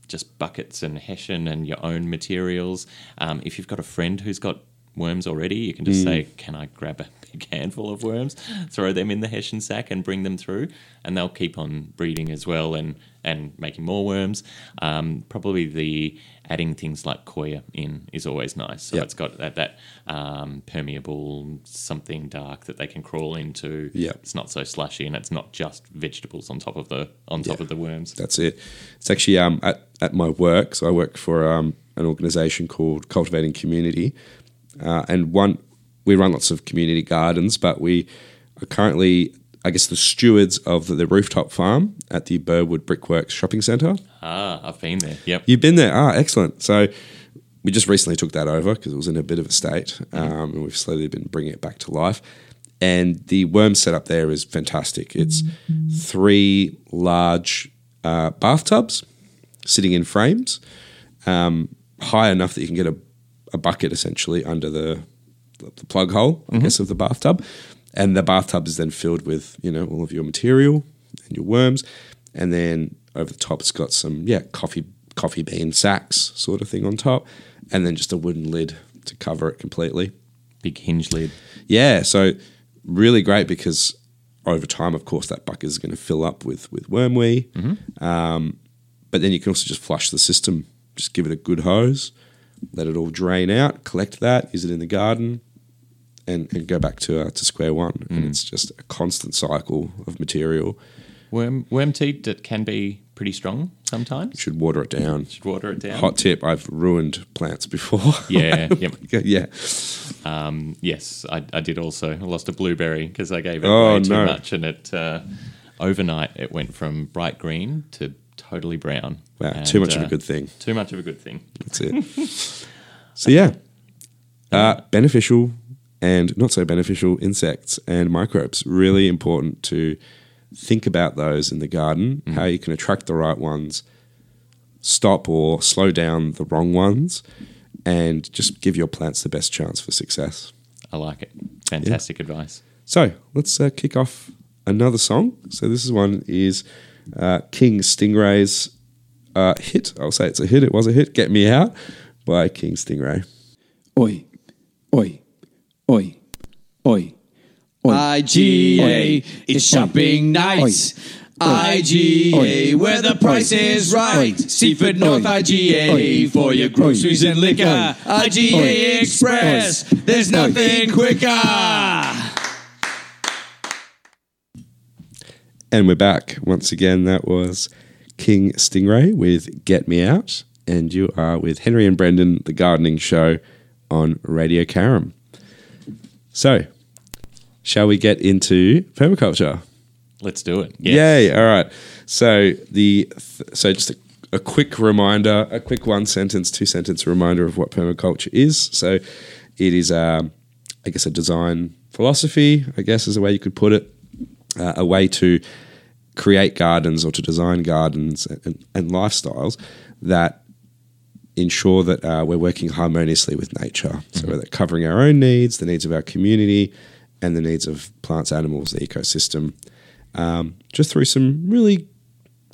just buckets and hessian and your own materials. Um, if you've got a friend who's got worms already, you can just say, "Can I grab a big handful of worms, throw them in the hessian sack, and bring them through?" And they'll keep on breeding as well and and making more worms. Um, probably the adding things like coir in is always nice. So Yep. it's got that that um, permeable something dark that they can crawl into. Yep. It's not so slushy, and it's not just vegetables on top of the on top Yeah. of the worms. That's it. It's actually um, at, at my work. So I work for um, an organization called Cultivating Community. Uh, and one, we run lots of community gardens, but we are currently, I guess, the stewards of the, rooftop farm at the Burwood Brickworks Shopping Centre. Ah, I've been there. Yep. You've been there. Ah, excellent. So we just recently took that over because it was in a bit of a state, um, and we've slowly been bringing it back to life. And the worm setup there is fantastic. It's three large uh, bathtubs sitting in frames, um, high enough that you can get a, a bucket essentially under the, the plug hole, I guess, of the bathtub. And the bathtub is then filled with, you know, all of your material and your worms. And then over the top, it's got some, yeah, coffee coffee bean sacks sort of thing on top. And then just a wooden lid to cover it completely. Big hinge lid. Yeah, so really great because over time, of course, that bucket is going to fill up with with worm wee. Um, but then you can also just flush the system. Just give it a good hose, let it all drain out, collect that, use it in the garden, and, and go back to uh, to square one. And it's just a constant cycle of material. Worm worm tea that can be pretty strong sometimes. Should water it down. Should water it down. Hot tip: I've ruined plants before. Yeah. yep. yeah. Um, yes, I, I did also. I lost a blueberry because I gave it Oh, way too no. much, and it uh, overnight it went from bright green to totally brown. Wow, And, too much of uh, a good thing. Too much of a good thing. That's it. so yeah, uh, beneficial and not so beneficial insects and microbes. Really important to think about those in the garden. How you can attract the right ones, stop or slow down the wrong ones, and just give your plants the best chance for success. I like it. Fantastic advice. So let's uh, kick off another song. So this is one is uh, King Stingray's uh, hit. I'll say it's a hit. It was a hit. Get Me Out by King Stingray. Oi, oi, oi, oi. Oi. IGA, it's shopping night. IGA, where the price is right. Seaford North IGA, for your groceries and liquor. IGA Express, there's nothing quicker. And we're back once again. That was King Stingray with Get Me Out. And you are with Henri and Brendan, the gardening show on Radio Carrum. So, shall we get into permaculture? Let's do it. Yes. Yay! All right. So the so just a, a quick reminder, a quick one sentence, two sentence reminder of what permaculture is. So it is, um, I guess, a design philosophy. I guess is a way you could put it. Uh, a way to create gardens or to design gardens and, and lifestyles that ensure that uh, we're working harmoniously with nature. So we're covering our own needs, the needs of our community, and the needs of plants, animals, the ecosystem. Um, just through some really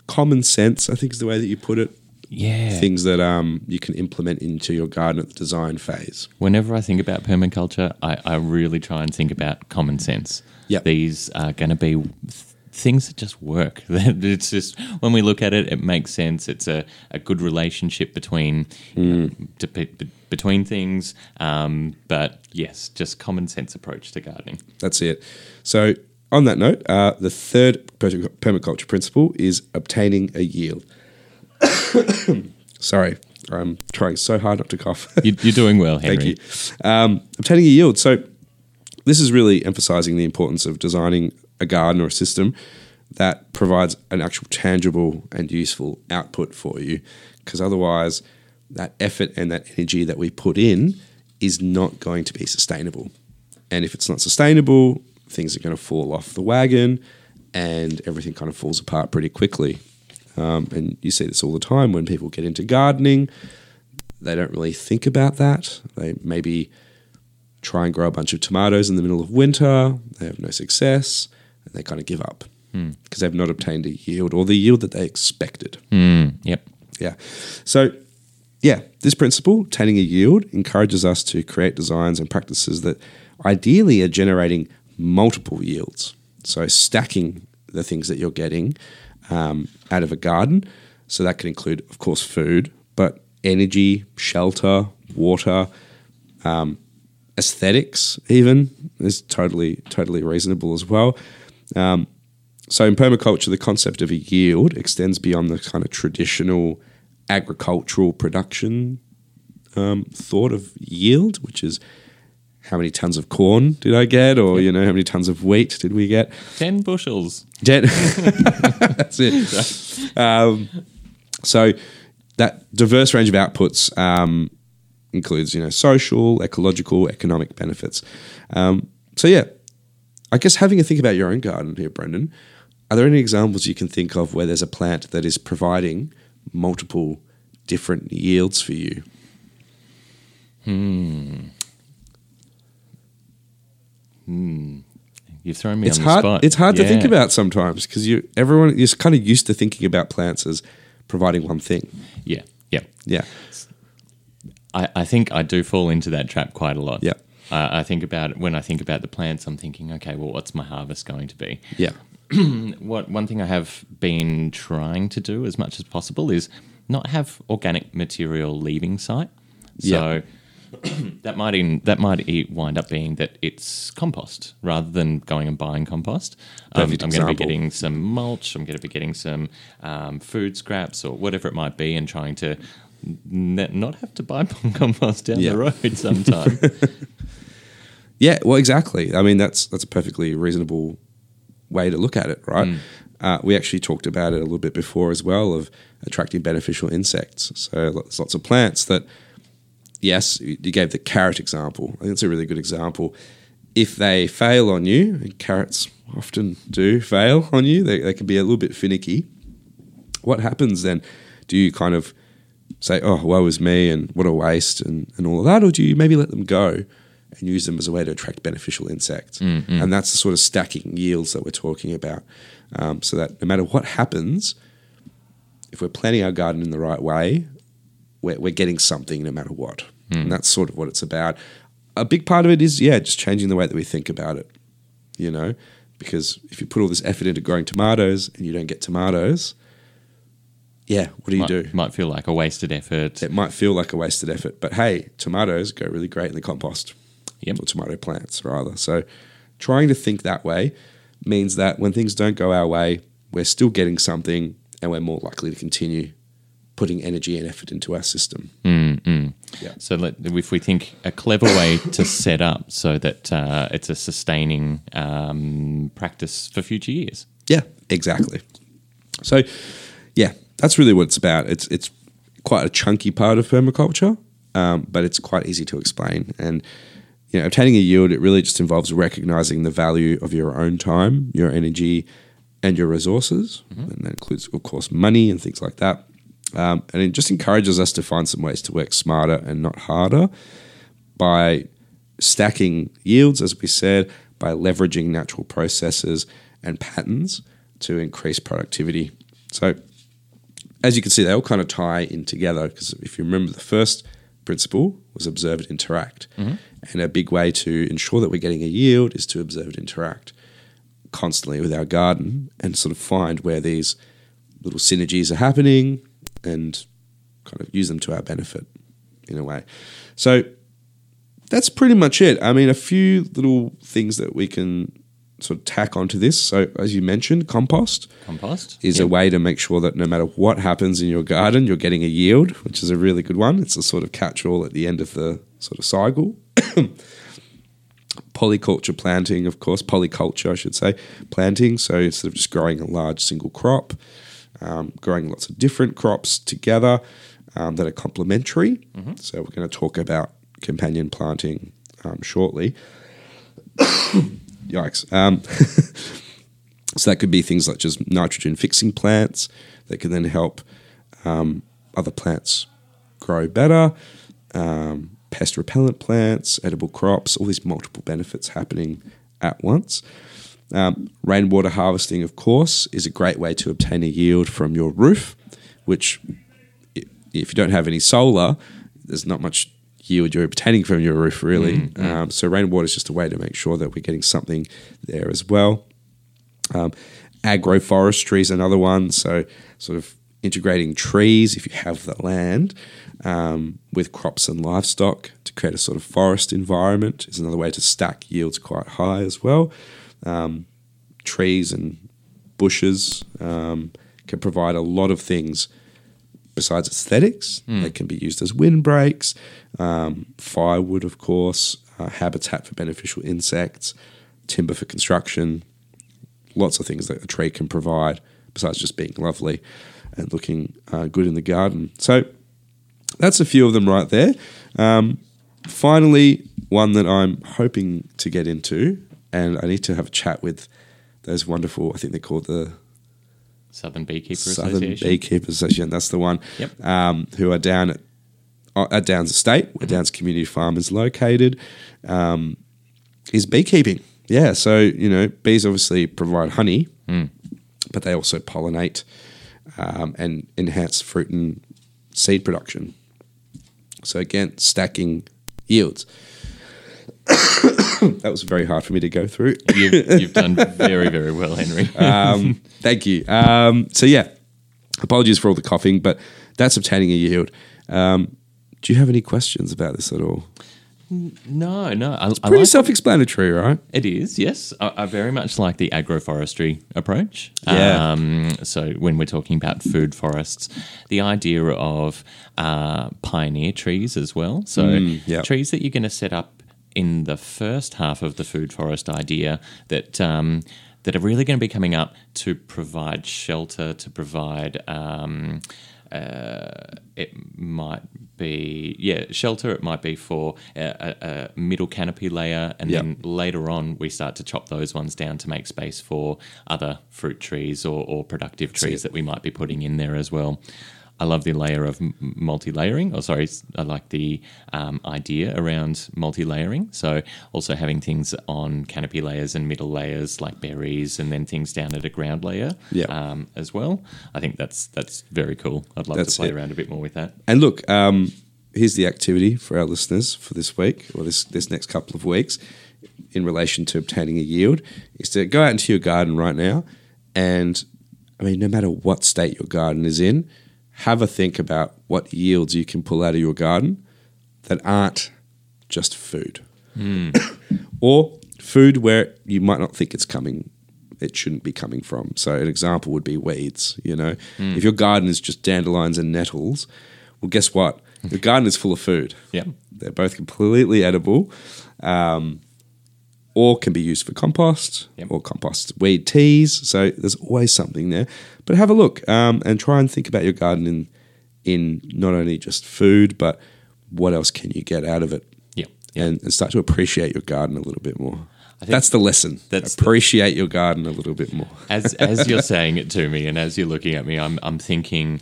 common sense, I think is the way that you put it. Yeah. Things that um, you can implement into your garden at the design phase. Whenever I think about permaculture, I, I really try and think about common sense. Yep. These are going to be things that just work. it's just when we look at it, it makes sense. It's a, a good relationship between you know, to, be- between things. Um, but yes, just common sense approach to gardening. That's it. So, on that note, uh, the third per- permaculture principle is obtaining a yield. Sorry, I'm trying so hard not to cough. You, you're doing well, Henri. Thank you. Um, obtaining a yield. So, this is really emphasizing the importance of designing a garden or a system that provides an actual tangible and useful output for you. Because otherwise, that effort and that energy that we put in is not going to be sustainable. And if it's not sustainable, things are going to fall off the wagon and everything kind of falls apart pretty quickly. Um, and you see this all the time when people get into gardening. They don't really think about that. They maybe try and grow a bunch of tomatoes in the middle of winter. They have no success and they kind of give up because they've not obtained a yield or the yield that they expected. Mm, yep. Yeah. So, yeah, this principle, obtaining a yield, encourages us to create designs and practices that ideally are generating multiple yields. So, stacking the things that you're getting um, out of a garden. So, that can include, of course, food, but energy, shelter, water, um, aesthetics, even is totally, totally reasonable as well. Um, so in permaculture, the concept of a yield extends beyond the kind of traditional agricultural production um, thought of yield, which is how many tons of corn did I get, or you know how many tons of wheat did we get? 10 bushels. Ten. That's it. Um, so that diverse range of outputs um, includes you know social, ecological, economic benefits. Um, so yeah, I guess having a think about your own garden here, Brendan. Are there any examples you can think of where there's a plant that is providing multiple different yields for you? Hmm. Hmm. You've thrown me It's on the hard. spot. It's hard to think about sometimes because you everyone is kind of used to thinking about plants as providing one thing. Yeah. Yeah. Yeah, I, I think I do fall into that trap quite a lot. Yeah. I I think about when I think about the plants, I'm thinking, okay, well, what's my harvest going to be? yeah, What one thing I have been trying to do as much as possible is not have organic material leaving site. So that might in, that might wind up being that it's compost rather than going and buying compost. Um, I'm going to be getting some mulch. I'm going to be getting some um, food scraps or whatever it might be, and trying to not have to buy compost down Yeah. the road sometime. yeah. Well, exactly. I mean, that's that's a perfectly reasonable way to look at it, right? Uh, we actually talked about it a little bit before as well of attracting beneficial insects. So there's lots of plants that, yes, you you gave the carrot example. I think it's a really good example. If they fail on you, and carrots often do fail on you, they, they can be a little bit finicky. What happens then? Do you kind of say, oh, woe is me and what a waste and, and all of that? Or do you maybe let them go and use them as a way to attract beneficial insects? And that's the sort of stacking yields that we're talking about. Um, so that no matter what happens, if we're planning our garden in the right way, we're, we're getting something no matter what. And that's sort of what it's about. A big part of it is, yeah, just changing the way that we think about it, you know? Because if you put all this effort into growing tomatoes and you don't get tomatoes, yeah, what do you might, do? might feel like a wasted effort. It might feel like a wasted effort, but hey, tomatoes go really great in the compost. Yep. Or tomato plants, rather. So trying to think that way means that when things don't go our way, we're still getting something and we're more likely to continue putting energy and effort into our system. Yeah. So let, if we think a clever way to set up so that uh, it's a sustaining um, practice for future years. Yeah, exactly. So, yeah, that's really what it's about. It's it's quite a chunky part of permaculture, um, but it's quite easy to explain. And you know, obtaining a yield it really just involves recognizing the value of your own time, your energy, and your resources, and that includes, of course, money and things like that. Um, and it just encourages us to find some ways to work smarter and not harder by stacking yields, as we said, by leveraging natural processes and patterns to increase productivity. So, as you can see, they all kind of tie in together because if you remember, the first principle was observe and interact. Mm-hmm. And a big way to ensure that we're getting a yield is to observe and interact. constantly with our garden and sort of find where these little synergies are happening and kind of use them to our benefit in a way. So that's pretty much it. I mean, a few little things that we can sort of tack onto this. So, as you mentioned, compost Compost is Yep. a way to make sure that no matter what happens in your garden, you're getting a yield, which is a really good one. It's a sort of catch all at the end of the sort of cycle. Polyculture planting, of course, polyculture, I should say, planting. So instead of just growing a large single crop, um, growing lots of different crops together um, that are complementary. So we're going to talk about companion planting um, shortly. Yikes. Um, so that could be things like just nitrogen fixing plants that can then help um, other plants grow better, um, pest repellent plants, edible crops, all these multiple benefits happening at once. Um, rainwater harvesting, of course, is a great way to obtain a yield from your roof, which, if you don't have any solar, there's not much yield you're obtaining from your roof, really. Um, so, rainwater is just a way to make sure that we're getting something there as well. Um, agroforestry is another one. So, sort of integrating trees, if you have the land, um, with crops and livestock to create a sort of forest environment is another way to stack yields quite high as well. Um, trees and bushes um, can provide a lot of things besides aesthetics. They can be used as windbreaks, um, firewood, of course, uh, habitat for beneficial insects, timber for construction, lots of things that a tree can provide besides just being lovely and looking uh, good in the garden. So that's a few of them right there. Um, finally, one that I'm hoping to get into, and I need to have a chat with those wonderful, I think they're called the Southern Beekeeper Southern Association. Beekeepers Association. That's the one. Yep. Um, who are down at uh, at Downs Estate, where Downs Community Farm is located, um, is beekeeping. Yeah, so you know, bees obviously provide honey, but they also pollinate um, and enhance fruit and seed production. So again, stacking yields. that was very hard for me to go through. You've, you've done very, very well, Henri. Um, thank you. Um, so yeah, apologies for all the coughing, but that's obtaining a yield. Um, do you have any questions about this at all? no, no. I, I Pretty like self-explanatory, right? It is, yes. I, I very much like the agroforestry approach. Yeah. Um, so when we're talking about food forests, the idea of uh, pioneer trees as well. So Mm, yeah. trees that you're going to set up in the first half of the food forest idea that. Um, that are really going to be coming up to provide shelter, to provide um, uh, it might be yeah shelter. It might be for a, a, a middle canopy layer, and Yep. then later on we start to chop those ones down to make space for other fruit trees or, or productive trees that we might be putting in there as well. I love the layer of m- multi-layering. Or sorry, I like the um, idea around multi-layering. So also having things on canopy layers and middle layers like berries, and then things down at a ground layer Yeah. um, as well. I think that's that's very cool. I'd love That's to play it. around a bit more with that. And look, um, here's the activity for our listeners for this week or this this next couple of weeks in relation to obtaining a yield is to go out into your garden right now and I mean no matter what state your garden is in, have a think about what yields you can pull out of your garden that aren't just food. or food where you might not think it's coming it shouldn't be coming from. So an example would be weeds, you know. If your garden is just dandelions and nettles, well guess what? Your garden is full of food. Yeah. They're both completely edible, um, or can be used for compost Yep. or compost weed teas. So there's always something there. But have a look um, and try and think about your garden in in not only just food, but what else can you get out of it, Yeah. Yeah. and, and start to appreciate your garden a little bit more. That's the lesson. that's the- appreciate your garden a little bit more. as as you're saying it to me and as you're looking at me, I'm I'm thinking,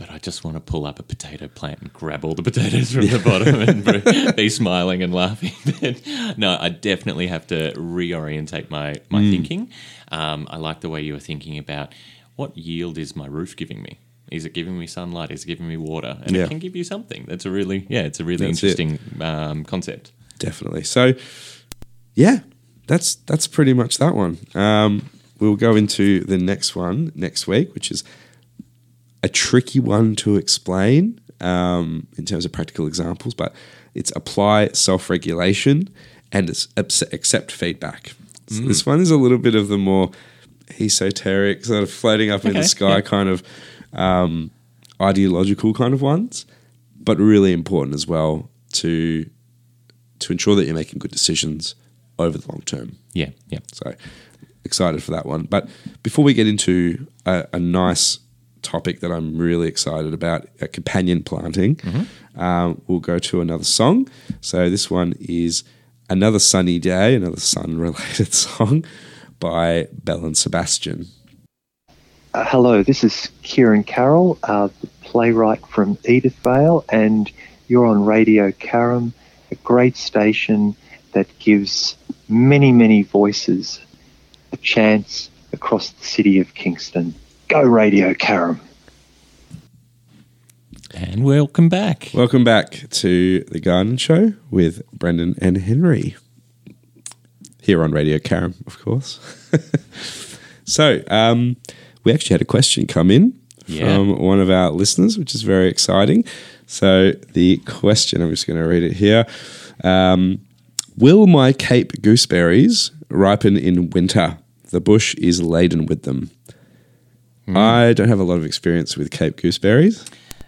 but I just want to pull up a potato plant and grab all the potatoes from the bottom and be- smiling and laughing. But no, I definitely have to reorientate my my Mm. thinking. Um, I like the way you were thinking about what yield is my roof giving me. Is it giving me sunlight? Is it giving me water? And Yeah. it can give you something. That's a really yeah, it's a really That's interesting um, concept. Definitely. So, yeah, that's that's pretty much that one. Um, we'll go into the next one next week, which is a tricky one to explain um, in terms of practical examples, but it's apply self regulation and it's accept feedback. So this one is a little bit of the more esoteric, sort of floating up in the sky yeah. kind of um, ideological kind of ones, but really important as well to to ensure that you're making good decisions over the long term. Yeah, yeah. So excited for that one. But before we get into a, a nice topic that I'm really excited about, uh, companion planting, um, we'll go to another song. So this one is Another Sunny Day, another sun related song by Belle and Sebastian. Uh, hello, this is Kieran Carroll, uh, the playwright from Edithvale, and you're on Radio Carrum, a great station that gives many, many voices a chance across the city of Kingston. Go Radio Carrum. And welcome back. Welcome back to The Garden Show with Brendan and Henri. Here on Radio Carrum, of course. so, um, we actually had a question come in Yeah. from one of our listeners, which is very exciting. So, the question, I'm just going to read it here. Um, Will my Cape gooseberries ripen in winter? The bush is laden with them. I don't have a lot of experience with Cape gooseberries.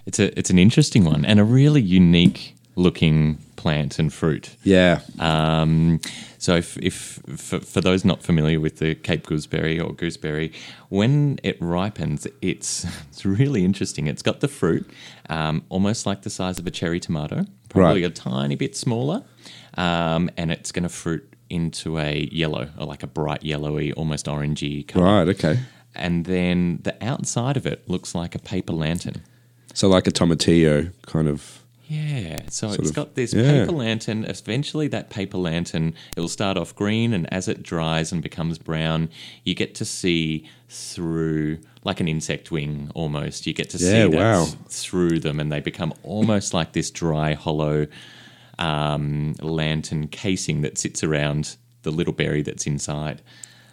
It's a it's an interesting one and a really unique looking plant and fruit. Yeah. Um, so, if, if for, for those not familiar with the Cape gooseberry or gooseberry, when it ripens, it's it's really interesting. It's got the fruit, um, almost like the size of a cherry tomato, probably Right. a tiny bit smaller, um, and it's going to fruit into a yellow or like a bright yellowy, almost orangey color. Right. Okay. And then the outside of it looks like a paper lantern. So like a tomatillo kind of. Yeah, so it's of- got this yeah. paper lantern. Eventually, that paper lantern it will start off green, and as it dries and becomes brown, you get to see through like an insect wing almost. You get to see Yeah, that wow. through them, and they become almost like this dry, hollow um, lantern casing that sits around the little berry that's inside.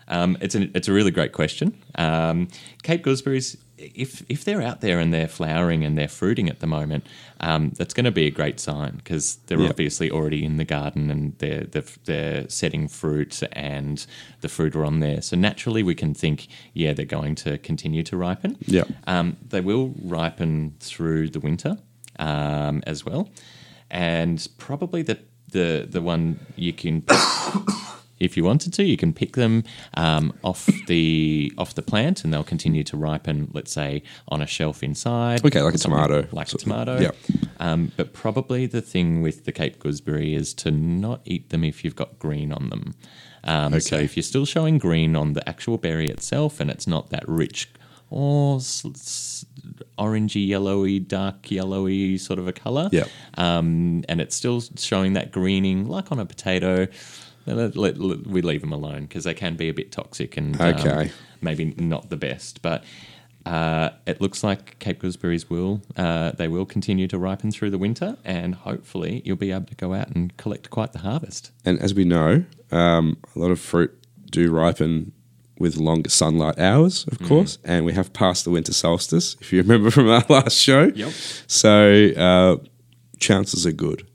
Um, it's a it's a really great question. Um, Cape gooseberries, if if they're out there and they're flowering and they're fruiting at the moment, um, that's going to be a great sign because they're Yeah. obviously already in the garden and they're, they're they're setting fruit and the fruit are on there. So naturally, we can think, yeah, they're going to continue to ripen. Yeah. Um, they will ripen through the winter um, as well, and probably the the the one you can. If you wanted to, you can pick them um, off the off the plant, and they'll continue to ripen. Let's say on a shelf inside. Okay, like a tomato, like a tomato. Yeah. Um, but probably the thing with the Cape gooseberry is to not eat them if you've got green on them. Um, So Okay. if you're still showing green on the actual berry itself, and it's not that rich or orangey, yellowy, dark yellowy sort of a color, Yeah. um, and it's still showing that greening like on a potato. Let, let- let- we leave them alone because they can be a bit toxic and um, maybe not the best. But uh, it looks like Cape gooseberries will uh, they will continue to ripen through the winter, and hopefully you'll be able to go out and collect quite the harvest. And as we know, um, a lot of fruit do ripen with longer sunlight hours, Mm. of course, and we have passed the winter solstice, if you remember from our last show. Yep. So uh, chances are good,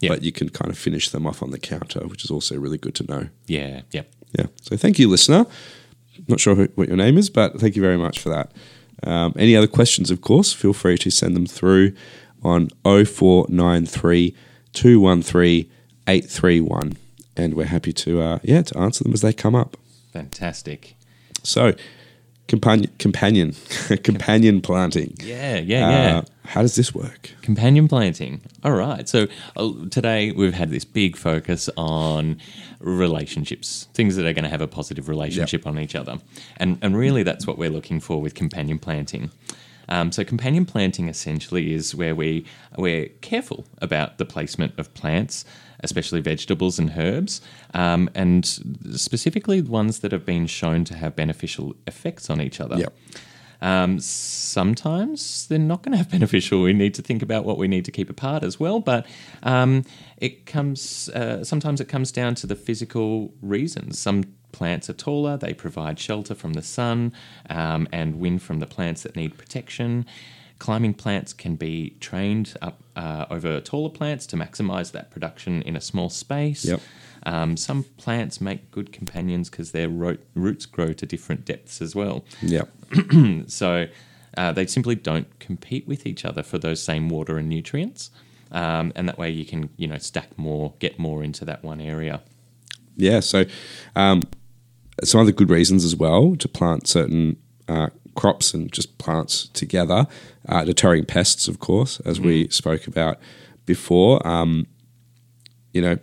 Yep. but you can kind of finish them off on the counter, which is also really good to know. Yeah, yeah. Yeah. So thank you, listener. Not sure who, what your name is, but thank you very much for that. Um, any other questions, of course, feel free to send them through on 0493 213 831. And we're happy to, uh, yeah, to answer them as they come up. Fantastic. So, companion, companion, companion planting. Yeah, yeah, yeah. Uh, how does this work? Companion planting. All right. So uh, today we've had this big focus on relationships, things that are going to have a positive relationship on each other. And, and really, that's what we're looking for with companion planting. Um, so companion planting essentially is where we we're careful about the placement of plants, especially vegetables and herbs, um, and specifically ones that have been shown to have beneficial effects on each other. Yep. Um, sometimes they're not going to have beneficial. We need to think about what we need to keep apart as well. But um, it comes uh, sometimes it comes down to the physical reasons. Some plants are taller; they provide shelter from the sun um, and wind from the plants that need protection. Climbing plants can be trained up uh, over taller plants to maximize that production in a small space. Yep. Um, some plants make good companions because their ro- roots grow to different depths as well. Yep. So uh, they simply don't compete with each other for those same water and nutrients. Um, and that way you can, you know, stack more, get more into that one area. Yeah. So, um, some other good reasons as well to plant certain uh, crops and just plants together, uh, deterring pests, of course, as we spoke about before. Um, you know,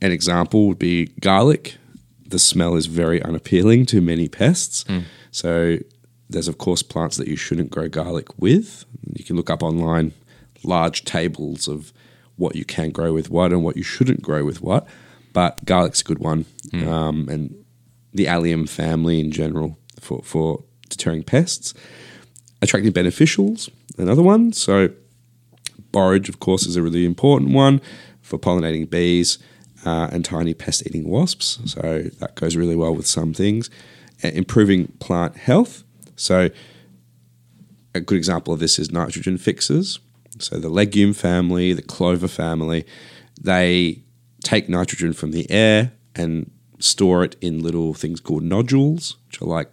an example would be garlic. The smell is very unappealing to many pests. So, there's, of course, plants that you shouldn't grow garlic with. You can look up online large tables of what you can grow with what and what you shouldn't grow with what. But garlic's a good one. Um, and the allium family in general for, for deterring pests. Attracting beneficials, another one. So, borage, of course, is a really important one for pollinating bees uh, and tiny pest eating wasps. So, that goes really well with some things. Uh, improving plant health. So, a good example of this is nitrogen fixers. So, the legume family, the clover family, they take nitrogen from the air and store it in little things called nodules, which are like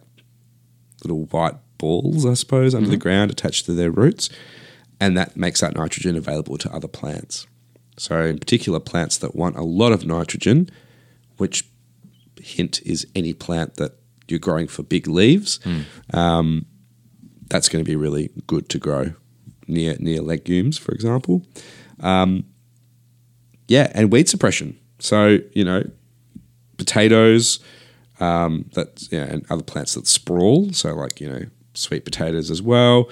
little white balls, I suppose, under the ground attached to their roots. And that makes that nitrogen available to other plants. So, in particular, plants that want a lot of nitrogen, which hint is any plant that you're growing for big leaves, um, that's going to be really good to grow near near legumes, for example. Um, yeah, and weed suppression. So you know, potatoes um, that yeah, and other plants that sprawl. So like you know, sweet potatoes as well,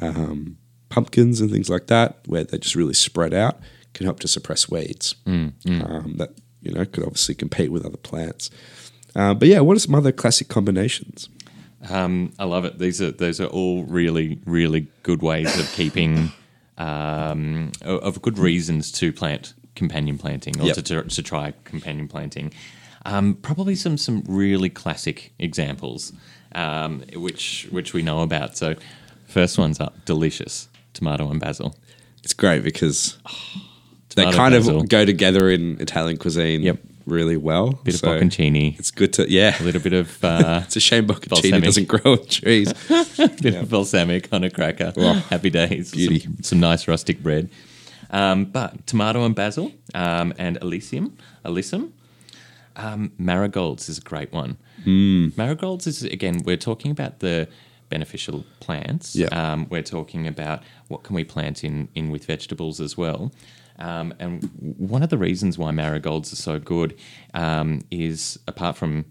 um, pumpkins and things like that, where they just really spread out, can help to suppress weeds. Um, that you know could obviously compete with other plants. Uh, but yeah, what are some other classic combinations? Um, I love it. These are those are all really really good ways of keeping um, of of good reasons to plant companion planting or Yep. to, to to try companion planting. Um, probably some some really classic examples um, which which we know about. So first one's up, delicious tomato and basil. It's great because they kind basil. of go together in Italian cuisine Yep. really well. Bit So of bocconcini, It's good to yeah. a little bit of uh, It's a shame bocconcini Balsamic. doesn't grow on trees. bit of balsamic on a cracker. Oh, Happy days. beauty. Some, some nice rustic bread. Um, but tomato and basil um, and Elysium, Alyssum. Um, marigolds is a great one. Hmm. Marigolds is, again, we're talking about the beneficial plants. Yeah. Um, we're talking about what can we plant in, in with vegetables as well. Um, and one of the reasons why marigolds are so good um, is apart from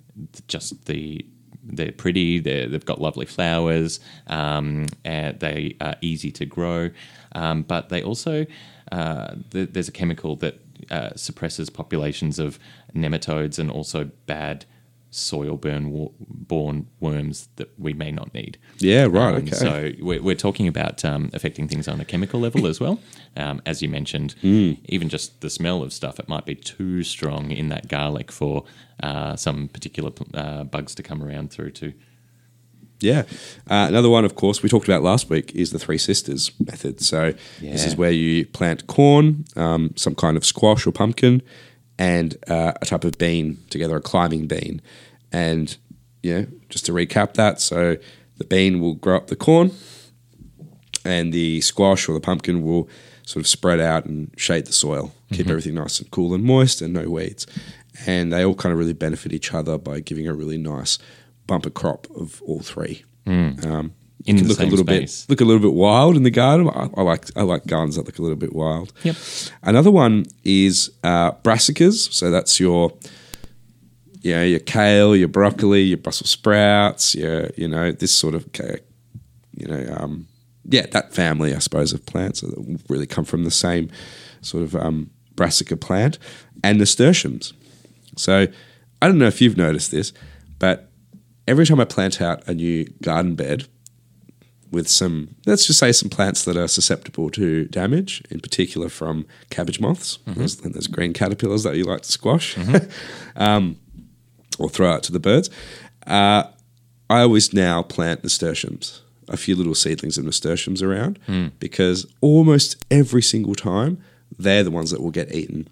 just the they're pretty, they're, they've got lovely flowers, um, and they are easy to grow, um, but they also uh, th- there's a chemical that uh, suppresses populations of nematodes and also bad soil burn borne worms that we may not need. Yeah, right, Um, okay. So we're, we're talking about um, affecting things on a chemical level as well. Um, as you mentioned, Hmm. even just the smell of stuff, it might be too strong in that garlic for uh, some particular uh, bugs to come around through to. Yeah. Uh, another one, of course, we talked about last week is the Three Sisters method. So this is where you plant corn, um, some kind of squash or pumpkin, and uh, a type of bean together, a climbing bean. And, you know, just to recap that, so the bean will grow up the corn, and the squash or the pumpkin will sort of spread out and shade the soil, keep everything nice and cool and moist and no weeds. And they all kind of really benefit each other by giving a really nice bumper crop of all three. Um, In can the look same a little space. bit look a little bit wild in the garden. I, I like I like gardens that look a little bit wild. Yep. Another one is uh, brassicas. So that's your you know, your kale, your broccoli, your Brussels sprouts, your you know this sort of you know um, yeah that family I suppose of plants that really come from the same sort of um, brassica plant and nasturtiums. So I don't know if you've noticed this, but every time I plant out a new garden bed, with some, let's just say, some plants that are susceptible to damage, in particular from cabbage moths those, and those green caterpillars that you like to squash um, or throw out to the birds. Uh, I always now plant nasturtiums, a few little seedlings of nasturtiums around, because almost every single time they're the ones that will get eaten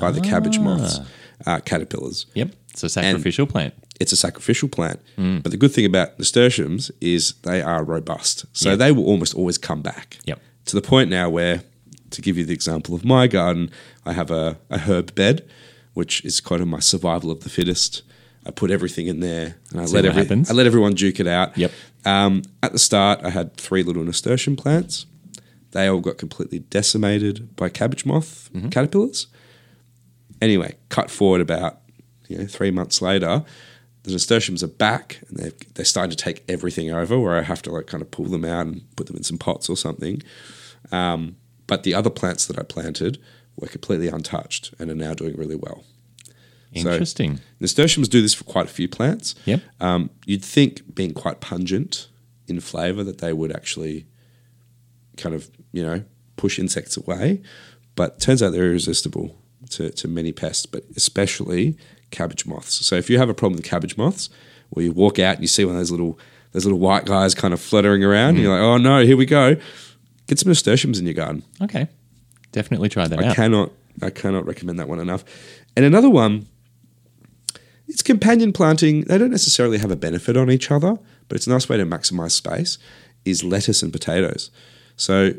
by the cabbage moths, uh, caterpillars Yep. It's a sacrificial plant. It's a sacrificial plant. But the good thing about nasturtiums is they are robust. So Yep. they will almost always come back. Yep. To the point now where, to give you the example of my garden, I have a, a herb bed, which is kind of my survival of the fittest. I put everything in there and I See let every, happens. I let everyone duke it out. Yep. Um, at the start, I had three little nasturtium plants. They all got completely decimated by cabbage moth Mm-hmm. caterpillars. Anyway, cut forward about you know three months later, the nasturtiums are back and they're they're starting to take everything over. Where I have to like kind of pull them out and put them in some pots or something. Um, but the other plants that I planted were completely untouched and are now doing really well. So- Interesting. Nasturtiums do this for quite a few plants. Yep. Um, you'd think, being quite pungent in flavour, that they would actually kind of, you know, push insects away. But turns out they're irresistible to, to many pests, but especially cabbage moths. So if you have a problem with cabbage moths, where you walk out and you see one of those little those little white guys kind of fluttering around, and you're like, oh no, here we go. Get some nasturtiums in your garden. Okay. Definitely try that I out. cannot I cannot recommend that one enough. And another one, it's companion planting. They don't necessarily have a benefit on each other, but it's a nice way to maximize space. Is lettuce and potatoes. So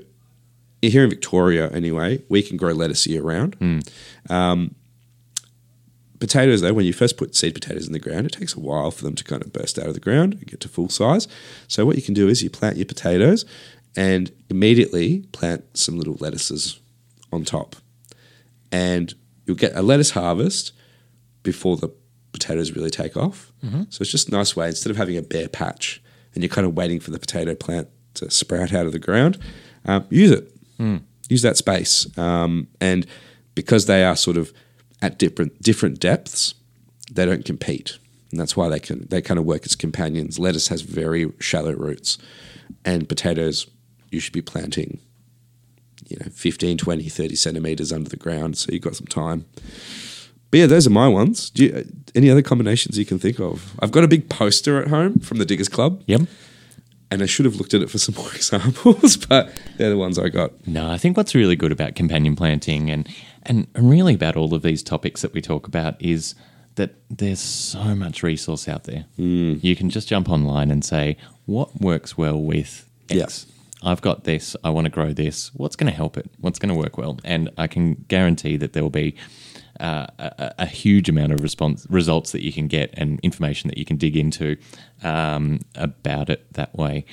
here in Victoria, anyway, we can grow lettuce year round. Um, potatoes, though, when you first put seed potatoes in the ground, it takes a while for them to kind of burst out of the ground and get to full size. So what you can do is you plant your potatoes and immediately plant some little lettuces on top. And you'll get a lettuce harvest before the potatoes really take off. So it's just a nice way, instead of having a bare patch and you're kind of waiting for the potato plant to sprout out of the ground, um, use it. Use that space. Um, and because they are sort of at different different depths, they don't compete. And that's why they can they kind of work as companions. Lettuce has very shallow roots and potatoes you should be planting you know 15 20 30 centimeters under the ground so you've got some time but yeah those are my ones Do you, any other combinations you can think of i've got a big poster at home from the diggers club Yep. and i should have looked at it for some more examples but they're the ones i got No, I think what's really good about companion planting and, and and really about all of these topics that we talk about is that there's so much resource out there. Hmm. You can just jump online and say, what works well with X? I've got this. I want to grow this. What's going to help it? What's going to work well? And I can guarantee that there will be uh, a, a huge amount of response results that you can get and information that you can dig into um, about it that way.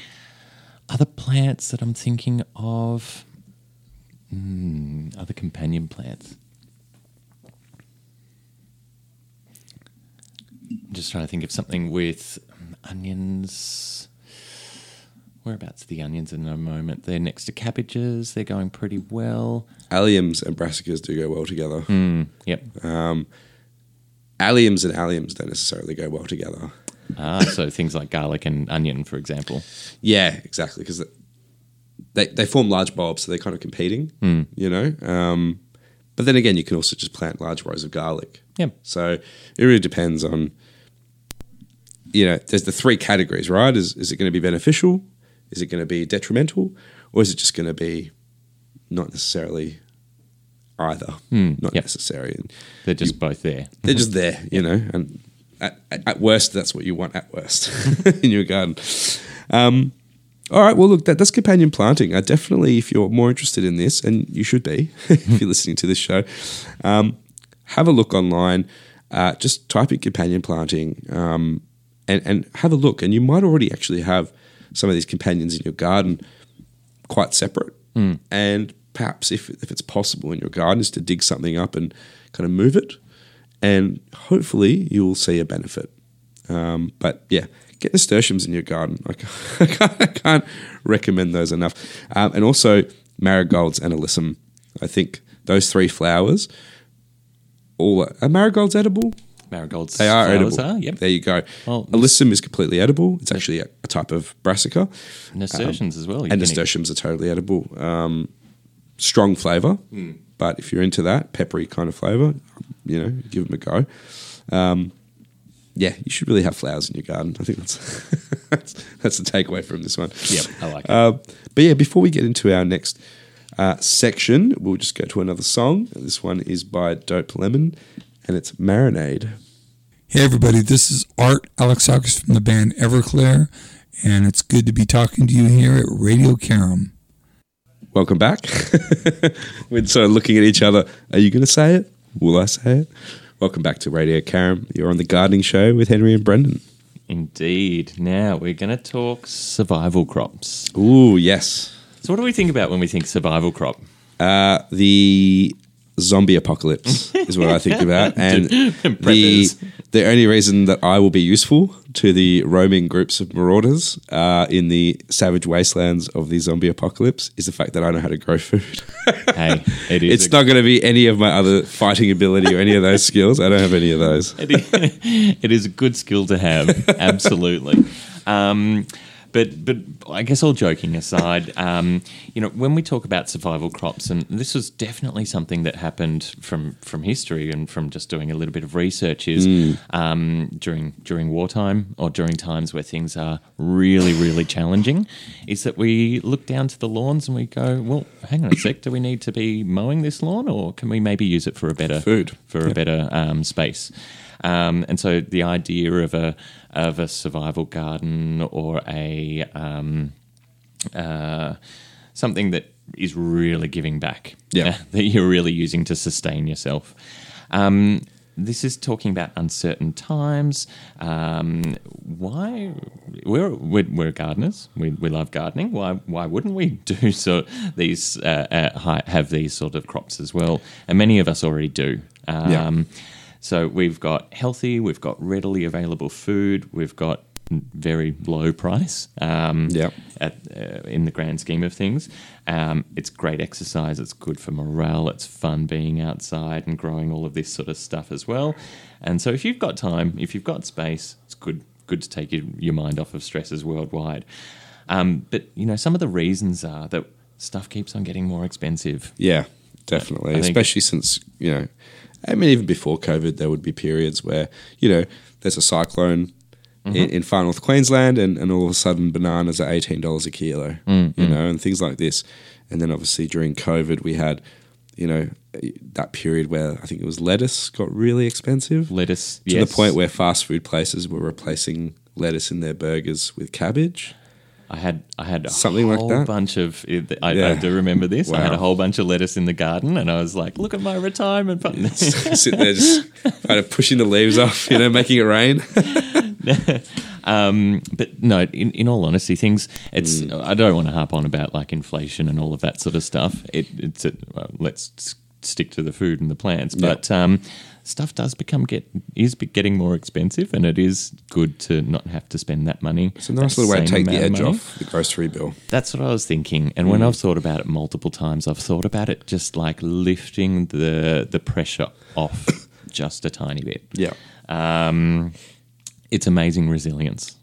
Other plants that I'm thinking of, hmm, other companion plants. I'm just trying to think of something with um, onions. Whereabouts are the onions in a moment? They're next to cabbages. They're going pretty well. alliums and brassicas do go well together Mm, yep. alliums and alliums don't necessarily go well together Ah, so things like garlic and onion, for example. Yeah, exactly. Because they they form large bulbs, so they're kind of competing. You know, um, but then again, you can also just plant large rows of garlic. Yep. So it really depends on. You know, there's the three categories, right? Is is it going to be beneficial? Is it going to be detrimental, or is it just going to be not necessarily either? Not yep. necessary. And They're just both there. they're just there, you know. And at, at, at worst, that's what you want at worst in your garden. Um, all right. Well, look, that, that's companion planting. I definitely, if you're more interested in this, and you should be if you're listening to this show, um, have a look online. Uh, just type in companion planting um, and, and have a look. And you might already actually have some of these companions in your garden quite separate. And perhaps if, if it's possible in your garden is to dig something up and kind of move it. And hopefully you'll see a benefit. Um, but yeah, get nasturtiums in your garden. I can't, I can't, I can't recommend those enough. Um, and also marigolds and alyssum. I think those three flowers, all are marigolds edible? marigolds. They are edible. Are. Yep. There you go. Well, Alyssum is completely edible. It's actually a, a type of brassica. Nasturtiums as well. And can eat. nasturtiums are totally edible. Um, strong flavour, Hmm. but if you're into that peppery kind of flavour, you know, give them a go. Um, yeah, you should really have flowers in your garden. I think that's that's, that's the takeaway from this one. Yep, I like it. Uh, but yeah, before we get into our next uh, section, we'll just go to another song. This one is by Dope Lemon, and it's Marinade. Hey everybody, this is Art Alexakis from the band Everclear, and it's good to be talking to you here at Radio Carrum. Welcome back. We're sort of looking at each other. Are you going to say it? Will I say it? Welcome back to Radio Carrum. You're on the gardening show with Henri and Brendan. Indeed. Now we're going to talk survival crops. Ooh, yes. So, what do we think about when we think survival crop? Uh, the zombie apocalypse is what I think about, and the the only reason that I will be useful to the roaming groups of marauders uh, in the savage wastelands of the zombie apocalypse is the fact that I know how to grow food. Hey, it is. it's a- not going to be any of my other fighting ability or any of those skills. I don't have any of those. it is, it is a good skill to have, absolutely. Um, but but I guess all joking aside, um, you know, when we talk about survival crops, and this was definitely something that happened from from history and from just doing a little bit of research, is um, during during wartime or during times where things are really really challenging, is that we look down to the lawns and we go, well, hang on a sec, do we need to be mowing this lawn, or can we maybe use it for a better Food. for a better um, space. Um, and so the idea of a of a survival garden or a um, uh, something that is really giving back, Yeah. that you're really using to sustain yourself. Um, this is talking about uncertain times. Um, why we're, we're we're gardeners. We, we love gardening. Why why wouldn't we do so? These uh, uh, have these sort of crops as well, and many of us already do. Um, Yeah. So we've got healthy, we've got readily available food, we've got very low price. Um, Yep. At, uh, in the grand scheme of things, um, it's great exercise. It's good for morale. It's fun being outside and growing all of this sort of stuff as well. And so, if you've got time, if you've got space, it's good good to take your, your mind off of stresses worldwide. Um, but you know, some of the reasons are that stuff keeps on getting more expensive. Yeah, definitely. Especially since, you know, I mean, even before COVID, there would be periods where, you know, there's a cyclone Mm-hmm. in, in far north Queensland and, and all of a sudden bananas are $18 a kilo, Mm, you know, and things like this. And then obviously during COVID, we had, you know, that period where I think it was lettuce got really expensive Lettuce, to yes. the point where fast food places were replacing lettuce in their burgers with cabbage. I had I had a Something like whole that? bunch of I, I do remember this. I had a whole bunch of lettuce in the garden, and I was like, "Look at my retirement fund." Sit there just kind of pushing the leaves off, you know, making it rain. um, but no, in, in all honesty, things. It's Mm. I don't want to harp on about like inflation and all of that sort of stuff. It, it's a, well, let's stick to the food and the plants, Yeah. but. Um, Stuff does become get is getting more expensive, and it is good to not have to spend that money. It's a nice little way to take the edge off the grocery bill. That's what I was thinking. And Mm. when I've thought about it multiple times, I've thought about it just like lifting the the pressure off just a tiny bit. Yeah. Um, it's amazing resilience.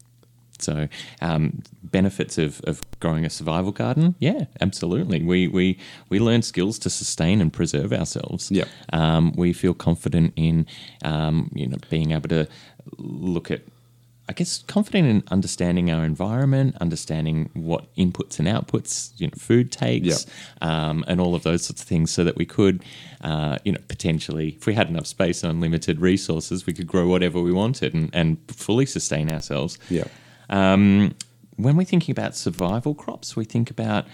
So, um, benefits of, of growing a survival garden, yeah, absolutely. We, we we learn skills to sustain and preserve ourselves. Yeah. Um, we feel confident in, um, you know, being able to look at, I guess, confident in understanding our environment, understanding what inputs and outputs, you know, food takes, um, and all of those sorts of things, so that we could, uh, you know, potentially, if we had enough space and unlimited resources, we could grow whatever we wanted and, and fully sustain ourselves. Yeah. Um, when we're thinking about survival crops, we think about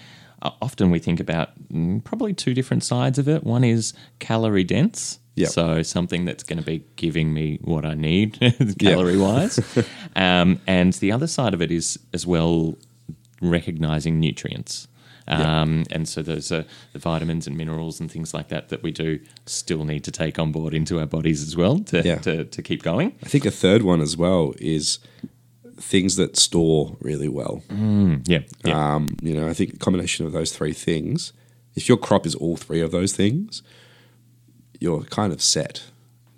uh, often we think about mm, probably two different sides of it. One is calorie dense, Yep. so something that's going to be giving me what I need calorie wise, um, and the other side of it is as well recognizing nutrients. Um, And so those are the vitamins and minerals and things like that that we do still need to take on board into our bodies as well to, Yeah. to, to keep going. I think a third one as well is things that store really well. Yeah, yeah. Um, you know, I think a combination of those three things, if your crop is all three of those things, you're kind of set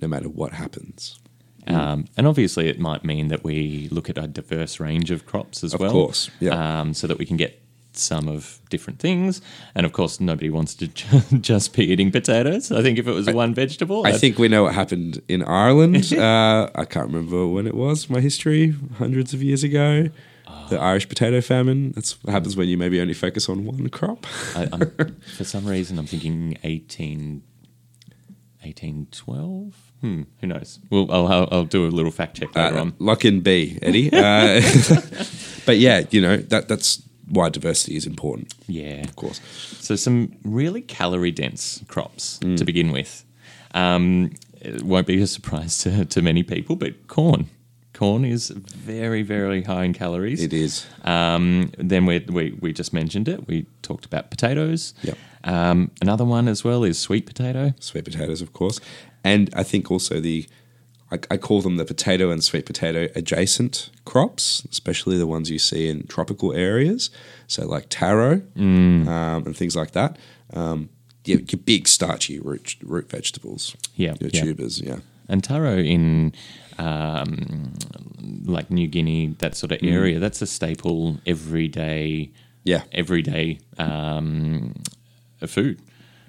no matter what happens. Um, and obviously, it might mean that we look at a diverse range of crops as Of well. course, yeah. Um, so that we can get some of different things. And of course, nobody wants to just be eating potatoes. I think if it was one vegetable, I think we know what happened in Ireland. uh, I can't remember when it was, my history, hundreds of years ago. The Irish potato famine. That's what happens when you maybe only focus on one crop. I, I'm, for some reason, I'm thinking 18, 1812? Hmm, who knows? Well, I'll, I'll, I'll do a little fact check later Uh, on. lock in B, Eddie. Uh, but yeah, you know, that that's why diversity is important, Yeah. of course. So some really calorie dense crops Mm. to begin with. Um, it won't be a surprise to, to many people, but corn. Corn is very, very high in calories. It is. Um, then we, we we just mentioned it. We talked about potatoes. Yep. Um, another one as well is sweet potato. Sweet potatoes, of course. And I think also the, I, I call them the potato and sweet potato adjacent crops, especially the ones you see in tropical areas. So like taro um, and things like that. Um, your, your big starchy root, root vegetables. Yeah, Your yeah. tubers, yeah. And taro in um, like New Guinea, that sort of area, that's a staple everyday, Yeah. everyday um, food,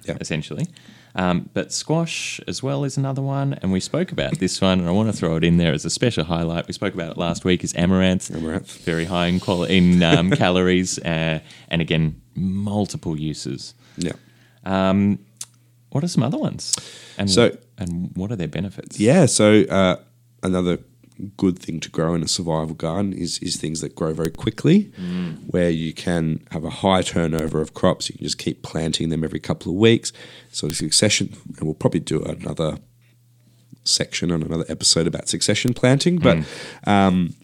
Yeah. essentially. Um, but squash as well is another one, and we spoke about this one, and I want to throw it in there as a special highlight. We spoke about it last week. Is amaranth, Amaranth. very high in quali- in um, calories, uh, and again multiple uses. Yeah. Um, what are some other ones? And So- and what are their benefits? Yeah, so uh, another good thing to grow in a survival garden is is things that grow very quickly, where you can have a high turnover of crops. You can just keep planting them every couple of weeks, sort of succession. And we'll probably do another section on another episode about succession planting, but um,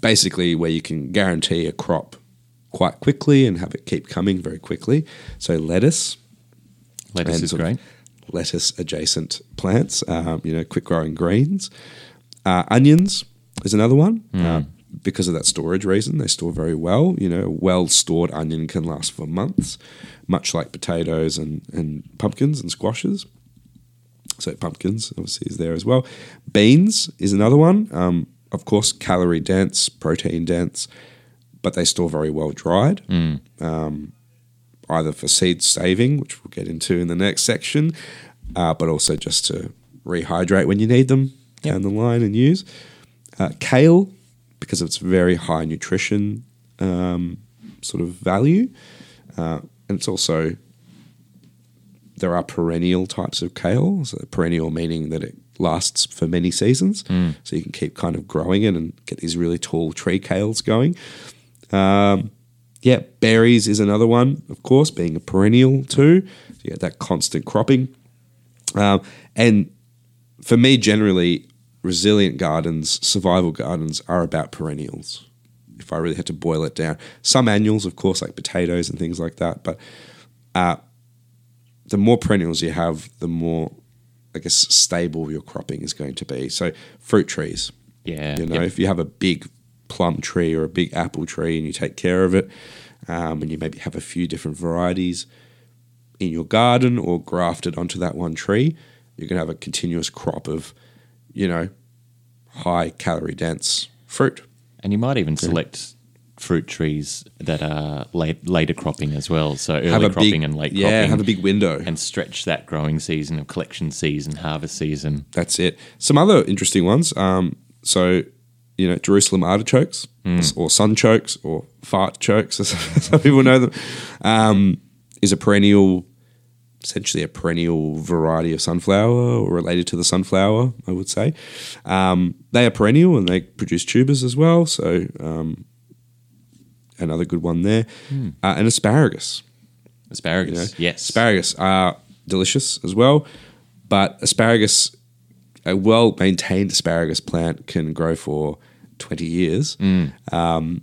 basically where you can guarantee a crop quite quickly and have it keep coming very quickly. So lettuce, Lettuce is great. Lettuce adjacent plants, um, you know, quick growing greens. Uh, onions is another one. Uh, because of that storage reason, they store very well. You know, well stored onion can last for months, much like potatoes and, and pumpkins and squashes. So pumpkins obviously is there as well. Beans is another one. Um, of course, calorie dense, protein dense, but they store very well dried. Um, either for seed saving, which we'll get into in the next section, uh, but also just to rehydrate when you need them down the line and use. Uh, kale, because of its very high nutrition um, sort of value, uh, and it's also there are perennial types of kale. So perennial meaning that it lasts for many seasons, so you can keep kind of growing it and get these really tall tree kales going. Um, yeah, berries is another one, of course, being a perennial too. So you get that constant cropping. Um, and for me, generally, resilient gardens, survival gardens are about perennials. If I really had to boil it down, some annuals, of course, like potatoes and things like that. But uh, the more perennials you have, the more, I guess, stable your cropping is going to be. So, fruit trees, Yeah. you know, yep. if you have a big plum tree or a big apple tree and you take care of it, um, and you maybe have a few different varieties in your garden or grafted onto that one tree, you're going to have a continuous crop of, you know, high calorie dense fruit. And you might even select fruit trees that are late, later cropping as well. So early have a cropping big, and late yeah, cropping. have a big window. and stretch that growing season of collection season, harvest season. That's it. Some other interesting ones. Um, so, you know, Jerusalem artichokes or sunchokes or fart chokes, as some people know them, um, is a perennial, essentially a perennial variety of sunflower or related to the sunflower, I would say. Um, they are perennial and they produce tubers as well. So, um, another good one there. Uh, and asparagus. Asparagus, You know, yes. Asparagus are delicious as well, but asparagus, a well maintained asparagus plant can grow for 20 years. Mm. Um,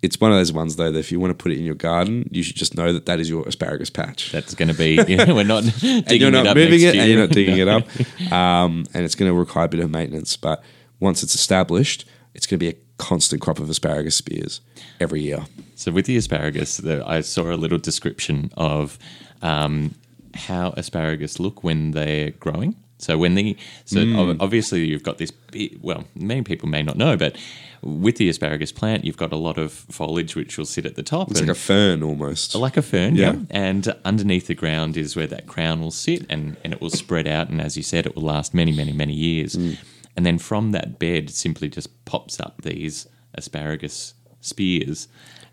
it's one of those ones, though, that if you want to put it in your garden, you should just know that that is your asparagus patch. That's going to be, you know, we're not digging and you're not it up moving it and you're not digging it up. Um, and it's going to require a bit of maintenance. But once it's established, it's going to be a constant crop of asparagus spears every year. So with the asparagus, I saw a little description of um, how asparagus look when they're growing. So when the so ob- hmm. obviously you've got this well many people may not know but with the asparagus plant you've got a lot of foliage which will sit at the top It's like a fern almost. like a fern yeah. Yeah. and underneath the ground is where that crown will sit and and it will spread out and as you said it will last many many many years hmm. and then from that bed simply just pops up these asparagus spears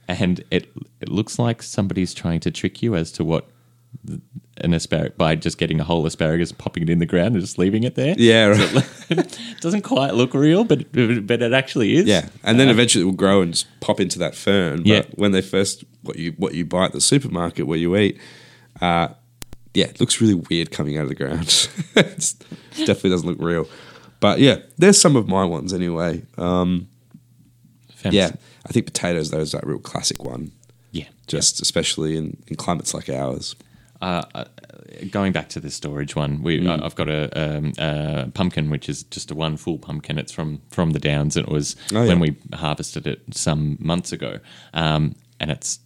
and it it looks like somebody's trying to trick you as to what an asparagus by just getting a whole asparagus, and popping it in the ground, and just leaving it there. yeah, right. it doesn't quite look real, but but it actually is. yeah, and then eventually it will grow and just pop into that fern. But Yeah. when they first what you what you buy at the supermarket where you eat, uh, yeah, it looks really weird coming out of the ground. it's, definitely doesn't look real. But yeah, there's some of my ones anyway. Um, yeah, I think potatoes though is that real classic one. yeah. Just especially in, in climates like ours. Uh, uh, going back to the storage one, we Mm. I've got a, um, a pumpkin, which is just a one full pumpkin. It's from from the Downs, it was Oh, yeah. when we harvested it some months ago, um, and it's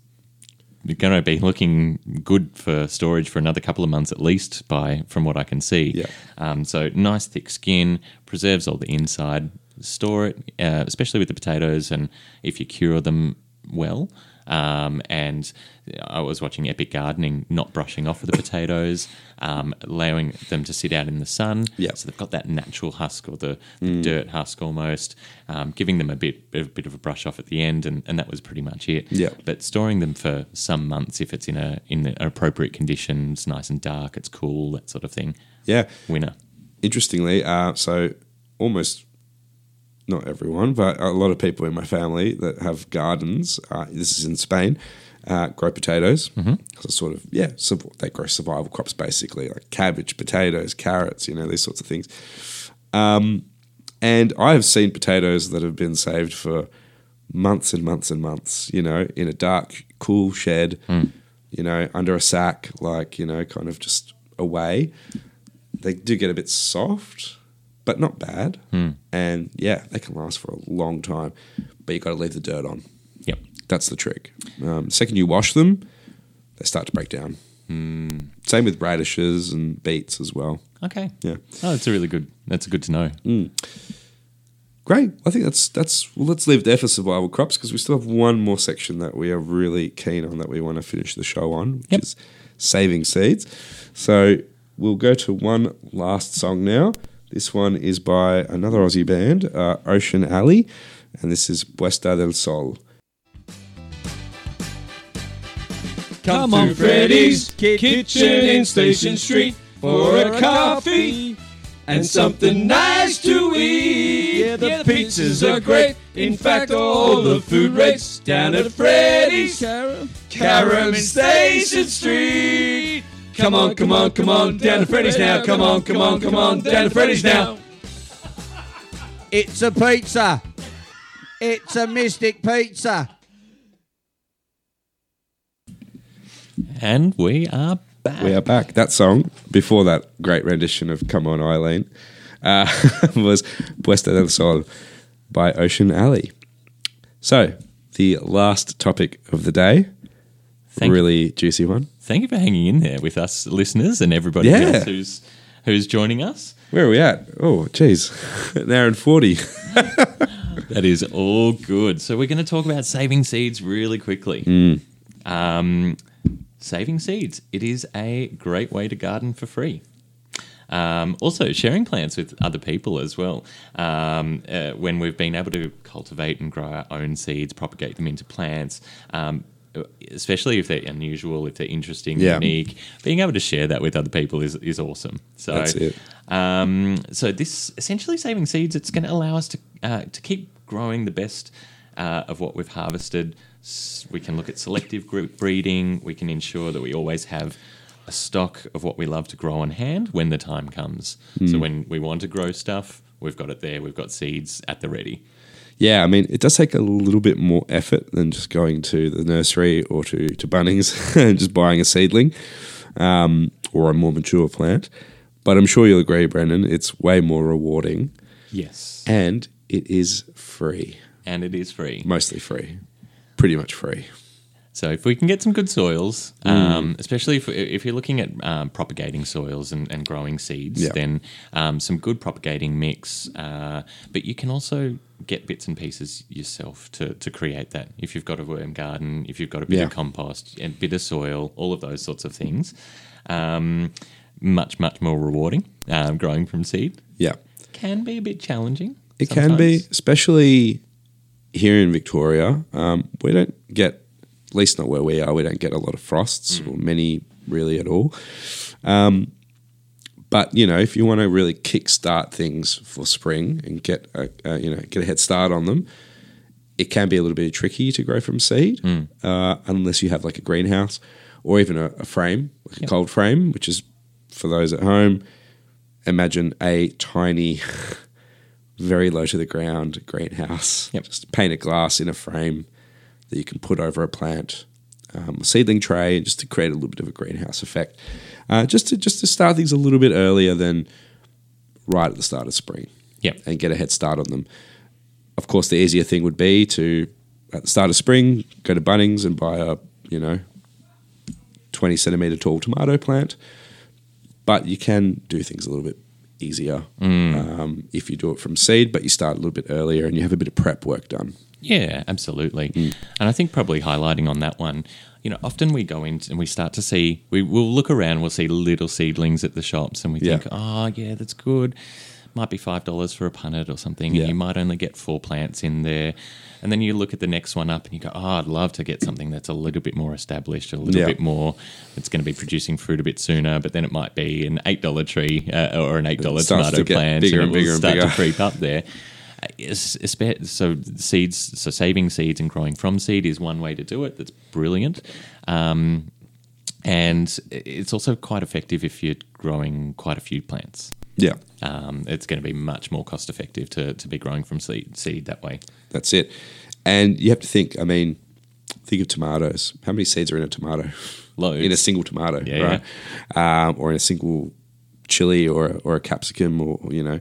going to be looking good for storage for another couple of months at least, by from what I can see. Yeah. Um, so nice thick skin, preserves all the inside. Store it, uh, especially with the potatoes, and if you cure them well. Um, and I was watching Epic Gardening, not brushing off of the potatoes, um, allowing them to sit out in the sun. Yeah. So they've got that natural husk or the, the dirt husk almost, um, giving them a bit, a bit of a brush off at the end, and, and that was pretty much it. Yeah. But storing them for some months, if it's in a in the appropriate conditions, nice and dark, it's cool, that sort of thing. Yeah, Winner. interestingly, uh, so almost not everyone, but a lot of people in my family that have gardens. Uh, this is in Spain. Uh, grow potatoes. Mm-hmm. So sort of yeah, they grow survival crops basically, like cabbage, potatoes, carrots, you know these sorts of things. Um, and I have seen potatoes that have been saved for months and months and months. You know, in a dark, cool shed. You know, under a sack, like you know, kind of just away they do get a bit soft, but not bad. And yeah, they can last for a long time. But you got to leave the dirt on. That's the trick. Um, second you wash them, they start to break down. Same with radishes and beets as well. Okay. Yeah, Oh, that's a really good. That's good to know. great. I think that's that's. Well, let's leave it there for survival crops because we still have one more section that we are really keen on that we want to finish the show on, which Yep. is saving seeds. So we'll go to one last song now. This one is by another Aussie band, uh, Ocean Alley, and this is Puesta del Sol. Come on, Freddy's Kitchen in Station Street for a coffee and something nice to eat. Yeah, the pizzas are great. In fact, all the food rates down at Freddy's Carrum Station Street. Come on, come on, come on, down to Freddy's now. Come on, come on, come on, down to Freddy's now. It's a pizza. It's a Mystic Pizza. And we are back. We are back. That song, before that great rendition of Come On Eileen, uh, was Puesta del Sol by Ocean Alley. So, the last topic of the day, Thank- really juicy one. Thank you for hanging in there with us, listeners, and everybody Yeah. else who's who's joining us. Where are we at? Oh, geez, an hour and 40. That is all good. So we're going to talk about saving seeds really quickly. Mm. Um, saving seeds. It is a great way to garden for free. Um, also, sharing plants with other people as well. Um, uh, when we've been able to cultivate and grow our own seeds, propagate them into plants, um, especially if they're unusual, if they're interesting, Yeah. unique, being able to share that with other people is, is awesome. So, That's it. um, so this essentially saving seeds. It's going to allow us to uh, to keep growing the best uh, of what we've harvested. We can look at selective group breeding. We can ensure that we always have a stock of what we love to grow on hand when the time comes. So Hmm. when we want to grow stuff, we've got it there. We've got seeds at the ready. Yeah, I mean, it does take a little bit more effort than just going to the nursery or to, to Bunnings and just buying a seedling um, or a more mature plant. But I'm sure you'll agree, Brendan, it's way more rewarding Yes, and it is free. and it is free. Mostly free. Pretty much free. So if we can get some good soils, um, especially if, if you're looking at um, propagating soils and, and growing seeds, Yeah. then um, some good propagating mix. Uh, but you can also get bits and pieces yourself to, to create that. If you've got a worm garden, if you've got a bit Yeah. of compost, a bit of soil, all of those sorts of things, um, much much more rewarding. Um, growing from seed Yeah. can be a bit challenging. It can be, especially here in Victoria. Um, we don't get, at least not where we are, we don't get a lot of frosts or many really at all. Um, but you know, if you want to really kickstart things for spring and get a, a you know get a head start on them, it can be a little bit tricky to grow from seed uh, unless you have like a greenhouse or even a, a frame, like a cold frame, which is for those at home. Imagine a tiny very low to the ground greenhouse. Yep. Just painted glass in a frame that you can put over a plant, um, a seedling tray, just to create a little bit of a greenhouse effect. Uh, just to just to start things a little bit earlier than right at the start of spring. Yep. And get a head start on them. Of course, the easier thing would be to at the start of spring go to Bunnings and buy a you know twenty centimeter tall tomato plant. But you can do things a little bit easier um, if you do it from seed, but you start a little bit earlier and you have a bit of prep work done. Yeah, absolutely. Mm. And I think probably highlighting on that one, you know, often we go in and we start to see, we will look around, we'll see little seedlings at the shops and we Yeah. think, oh, yeah, that's good. Might be $5 for a punnet or something. Yeah. And you might only get four plants in there. And then you look at the next one up and you go, oh, I'd love to get something that's a little bit more established, a little Yeah. bit more, it's going to be producing fruit a bit sooner. But then it might be an $8 tree uh, or an $8 tomato to plant. bigger and will bigger and start bigger. to creep up there. So seeds, so saving seeds and growing from seed is one way to do it. That's brilliant, um, and it's also quite effective if you're growing quite a few plants. Yeah, Um, it's going to be much more cost effective to, to be growing from seed seed that way. that's it. And you have to think, I mean, think of tomatoes. How many seeds are in a tomato? Loads. In a single tomato, Yeah, right? Um, or in a single chili or, or a capsicum or, you know,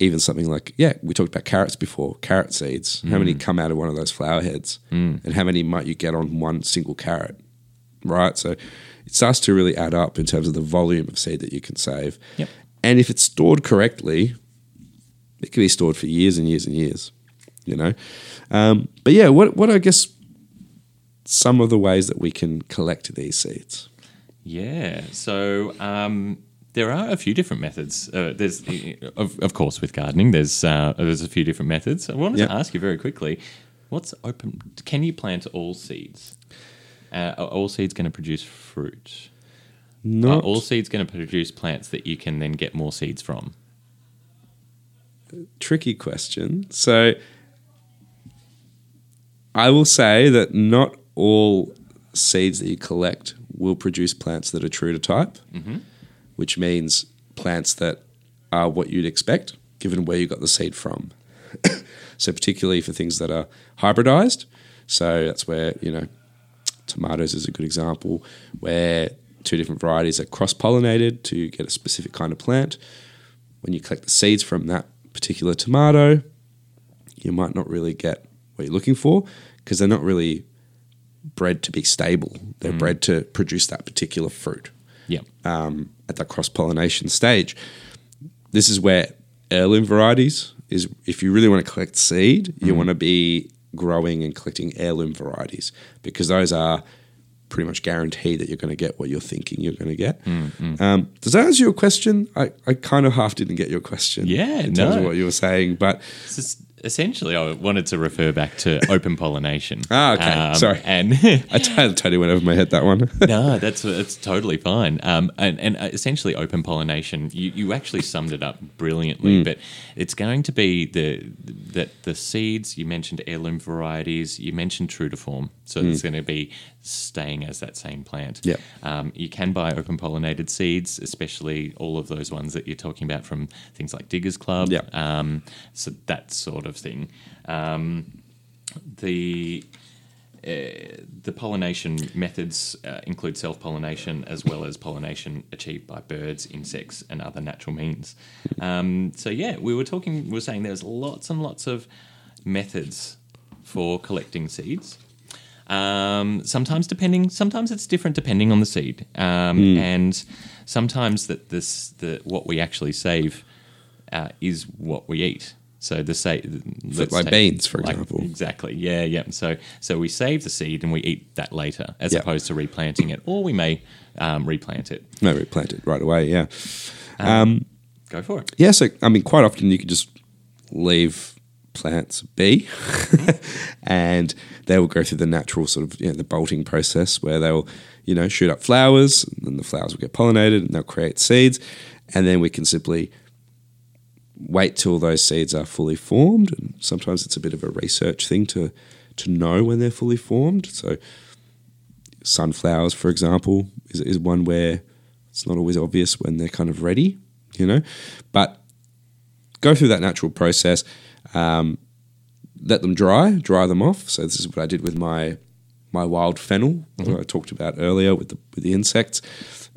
even something like, yeah, we talked about carrots before, carrot seeds. How Mm. many come out of one of those flower heads? And how many might you get on one single carrot? Right? So it starts to really add up in terms of the volume of seed that you can save. Yep. And if it's stored correctly, it can be stored for years and years and years, you know? Um, but yeah, what, what I guess some of the ways that we can collect these seeds? Yeah. So um, there are a few different methods. Uh, there's, of, of course, with gardening, there's uh, there's a few different methods. I wanted Yeah. to ask you very quickly, what's open? Can you plant all seeds? Uh, are all seeds going to produce fruit? Are Not all seeds going to produce plants that you can then get more seeds from? tricky question. So I will say that not all seeds that you collect will produce plants that are true to type, mm-hmm. which means plants that are what you'd expect given where you got the seed from. so particularly for things that are hybridized. So that's where, you know, tomatoes is a good example where two different varieties are cross pollinated to get a specific kind of plant. When you collect the seeds from that particular tomato, you might not really get what you're looking for because they're not really bred to be stable. They're bred to produce that particular fruit Yeah. um, at that cross pollination stage. This is where heirloom varieties is. If you really want to collect seed, you want to be growing and collecting heirloom varieties because those are pretty much guarantee that you're going to get what you're thinking you're going to get. Um, does that answer your question? I, I kind of half didn't get your question. Yeah, in terms of what you were saying, but essentially, I wanted to refer back to open pollination. Um, Ah, okay. Sorry. And I totally went over my head that one. no, that's that's totally fine. Um, and, and essentially, open pollination. You, you actually summed it up brilliantly. Mm. But it's going to be the that the seeds you mentioned heirloom varieties. You mentioned true to form, so it's going to be staying as that same plant. Yep. Um, you can buy open pollinated seeds, especially all of those ones that you're talking about from things like Diggers Club. Yep. Um, so that sort of thing. Um, the uh, the pollination methods uh, include self pollination as well as pollination achieved by birds, insects, and other natural means. Um, so yeah, we were talking. We were saying there's lots and lots of methods for collecting seeds. Um, sometimes depending, sometimes it's different depending on the seed, um, Hmm. and sometimes that this the what we actually save uh, is what we eat. So the say, like beans, for like- example. Exactly. Yeah, yeah. So so we save the seed and we eat that later, as Yeah. opposed to replanting it, or we may um, replant it. No, we plant it right away. Yeah. Go for it. Yeah, so I mean, quite often you can just leave plants be, and they will go through the natural sort of you know, the bolting process where they'll you know shoot up flowers, and then the flowers will get pollinated, and they'll create seeds, and then we can simply wait till those seeds are fully formed. And sometimes it's a bit of a research thing to to know when they're fully formed. So sunflowers, for example, is, is one where it's not always obvious when they're kind of ready, you know. But go through that natural process, um, let them dry, dry them off. So this is what I did with my my wild fennel that I talked about earlier with the with the insects.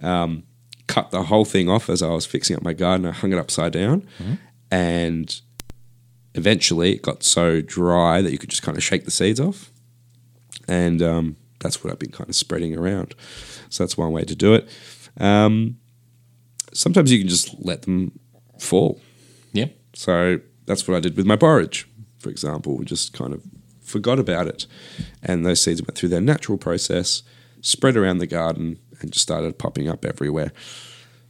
Um, cut the whole thing off as I was fixing up my garden. I hung it upside down, and eventually it got so dry that you could just kind of shake the seeds off, and um, that's what I've been kind of spreading around. So that's one way to do it. Um, sometimes you can just let them fall. Yeah. So that's what I did with my borage, for example. We just kind of forgot about it. And those seeds went through their natural process, spread around the garden, and just started popping up everywhere.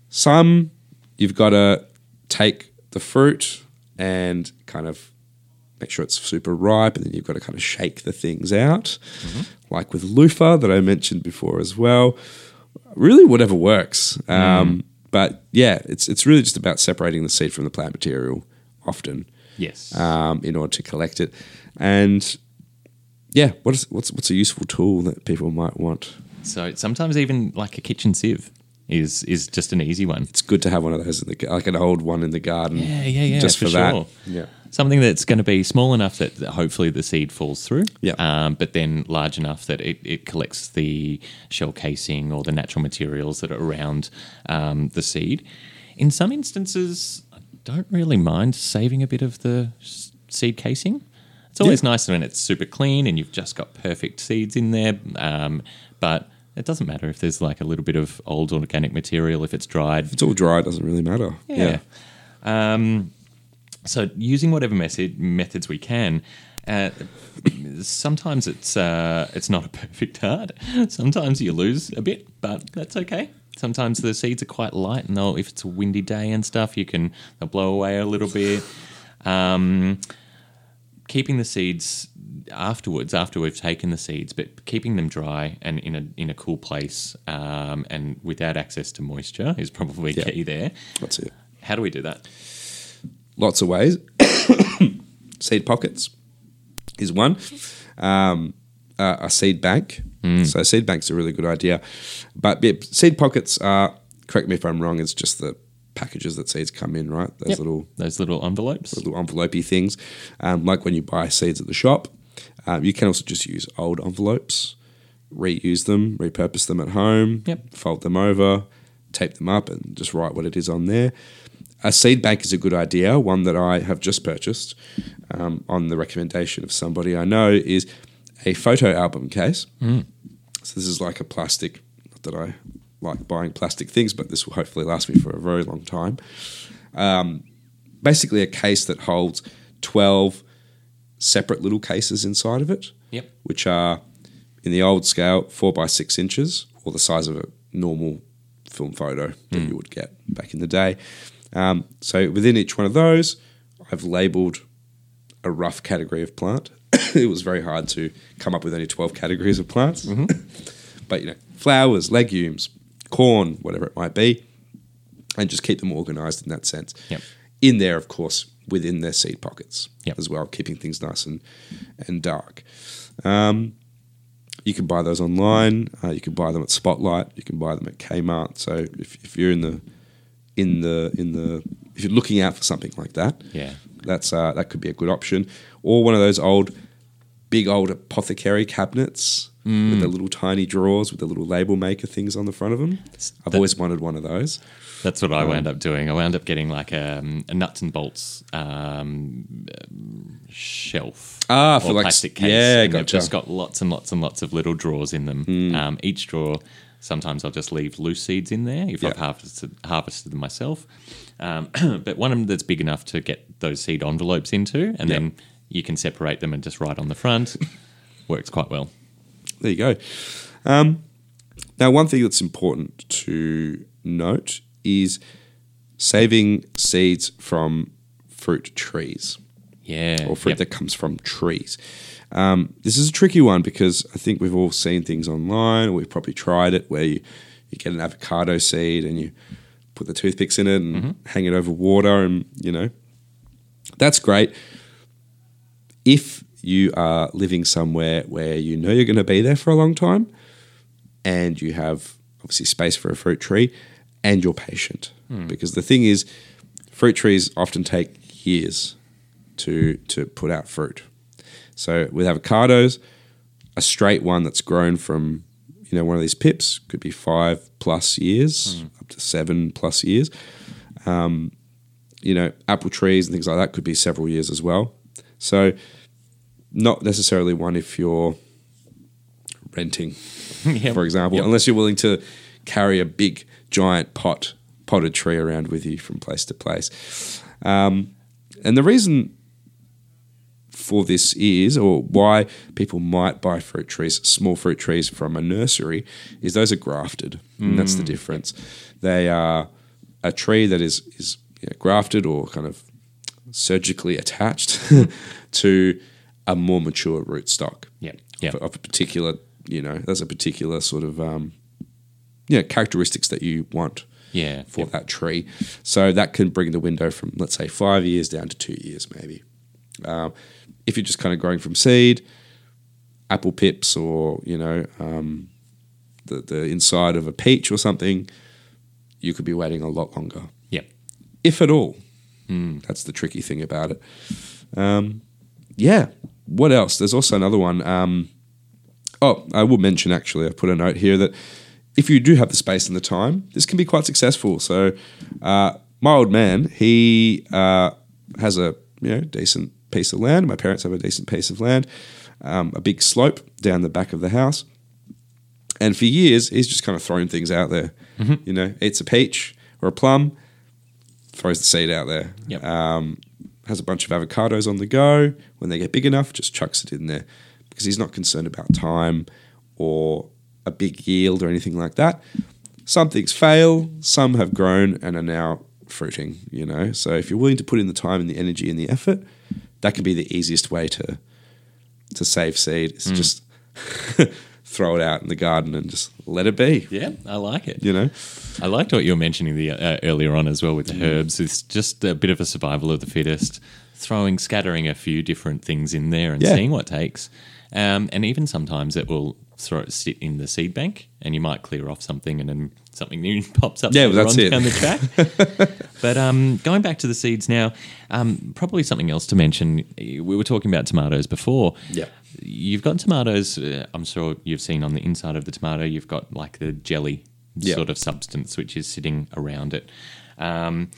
Some you've got to take the fruit and kind of make sure it's super ripe, and then you've got to kind of shake the things out, like with loofah that I mentioned before as well. Really, whatever works. Um, But yeah, it's it's really just about separating the seed from the plant material often Yes. um, in order to collect it. And yeah, what is what's what's a useful tool that people might want? so sometimes even like a kitchen sieve is is just an easy one. It's good to have one of those in the like an old one in the garden. Yeah, yeah, yeah. Just for, for that. sure. Yeah. Something that's going to be small enough that, that hopefully the seed falls through. Yeah. Um, but then large enough that it, it collects the shell casing or the natural materials that are around um, the seed. In some instances, don't really mind saving a bit of the seed casing. It's always nice when it's super clean and you've just got perfect seeds in there. Um, but it doesn't matter if there's like a little bit of old organic material if it's dried. If It's all dry, it doesn't really matter. Yeah. Um, so using whatever method methods we can. Uh, sometimes it's uh, it's not a perfect art. Sometimes you lose a bit, but that's okay. Sometimes the seeds are quite light, and they'll if it's a windy day and stuff, you can they'll blow away a little bit. Um, keeping the seeds afterwards, after we've taken the seeds, but keeping them dry and in a in a cool place um, and without access to moisture is probably Yeah. key there. That's it. How do we do that? Lots of ways. seed pockets is one. Um, uh, a seed bank. So seed banks are a really good idea. But yeah, seed pockets are, correct me if I'm wrong, it's just the packages that seeds come in, right? Those Yep. little Those little envelopes. little envelopey things, um, like when you buy seeds at the shop. Um, you can also just use old envelopes, reuse them, repurpose them at home, Yep. fold them over, tape them up, and just write what it is on there. A seed bank is a good idea. One that I have just purchased um, on the recommendation of somebody I know is a photo album case. So this is like a plastic. Not that I like buying plastic things, but this will hopefully last me for a very long time basically a case that holds 12 separate little cases inside of it, Yep. which are in the old scale four by six inches, or the size of a normal film photo that you would get back in the day. Um, so within each one of those, I've labeled a rough category of plant. it was very hard to come up with only 12 categories of plants. but, you know, flowers, legumes, corn, whatever it might be, and just keep them organized in that sense. Yep. In there, of course, within their seed pockets Yep. as well, keeping things nice and, and dark. Um, you can buy those online. Uh, you can buy them at Spotlight. You can buy them at Kmart. So if, if you're in the in the in the if you're looking out for something like that, Yeah. that's uh, that could be a good option. Or one of those old, big old apothecary cabinets with the little tiny drawers with the little label maker things on the front of them. I've that- always wanted one of those. That's what I wound up doing. I wound up getting like a, a nuts and bolts um, shelf. Ah, or for like- plastic case. yeah, and they've gotcha. just got lots and lots and lots of little drawers in them. Hmm. Um, each drawer, sometimes I'll just leave loose seeds in there if Yeah. I've harvested, harvested them myself. Um, but one of them that's big enough to get those seed envelopes into, and then you can separate them and just write on the front. Works quite well. There you go. Um, now, one thing that's important to note is saving seeds from fruit trees Yeah. or fruit Yep. that comes from trees. Um, this is a tricky one because I think we've all seen things online, or we've probably tried it, where you, you get an avocado seed and you put the toothpicks in it and hang it over water, and you know that's great. If you are living somewhere where you know you're going to be there for a long time, and you have obviously space for a fruit tree, and you're patient, because the thing is, fruit trees often take years to to put out fruit. So with avocados, a straight one that's grown from you know one of these pips could be five plus years, up to seven plus years. Um, you know, apple trees and things like that could be several years as well. So not necessarily one if you're renting, Yep. for example, Yep. unless you're willing to carry a big giant pot potted tree around with you from place to place. Um, and the reason for this is, or why people might buy fruit trees, small fruit trees from a nursery, is those are grafted. And that's the difference. They are a tree that is is you know, grafted or kind of surgically attached to a more mature rootstock Yep. Yep. of, of a particular, you know, there's a particular sort of, um, know, characteristics that you want Yeah. for Yep. that tree. So that can bring the window from, let's say, five years down to two years, maybe. Um, if you're just kind of growing from seed, apple pips or, you know, um, the, the inside of a peach or something, you could be waiting a lot longer, Yep. if at all. That's the tricky thing about it. Um, yeah. What else? There's also another one. Um, oh, I will mention actually, I put a note here that if you do have the space and the time, this can be quite successful. So, uh, my old man, he uh, has a you know decent piece of land. My parents have a decent piece of land, um, a big slope down the back of the house. And for years, he's just kind of thrown things out there. You know, eats a peach or a plum, throws the seed out there. Yep. Um, has a bunch of avocados on the go. When they get big enough, just chucks it in there because he's not concerned about time or a big yield or anything like that. Some things fail, some have grown and are now fruiting, you know. So if you're willing to put in the time and the energy and the effort, that can be the easiest way to to save seed. Is mm. just throw it out in the garden and just let it be, Yeah. I like it. you know. I liked what you were mentioning the uh, earlier on as well with the herbs. It's just a bit of a survival of the fittest, throwing, scattering a few different things in there and Yeah. seeing what takes. Um, and even sometimes it will throw sit in the seed bank, and you might clear off something, and then something new pops up. Yeah, well, that's it. down the track. but um, going back to the seeds now, um, probably something else to mention. We were talking about tomatoes before. Yeah. You've got tomatoes. Uh, I'm sure you've seen on the inside of the tomato. You've got like the jelly Yeah. sort of substance which is sitting around it. Um,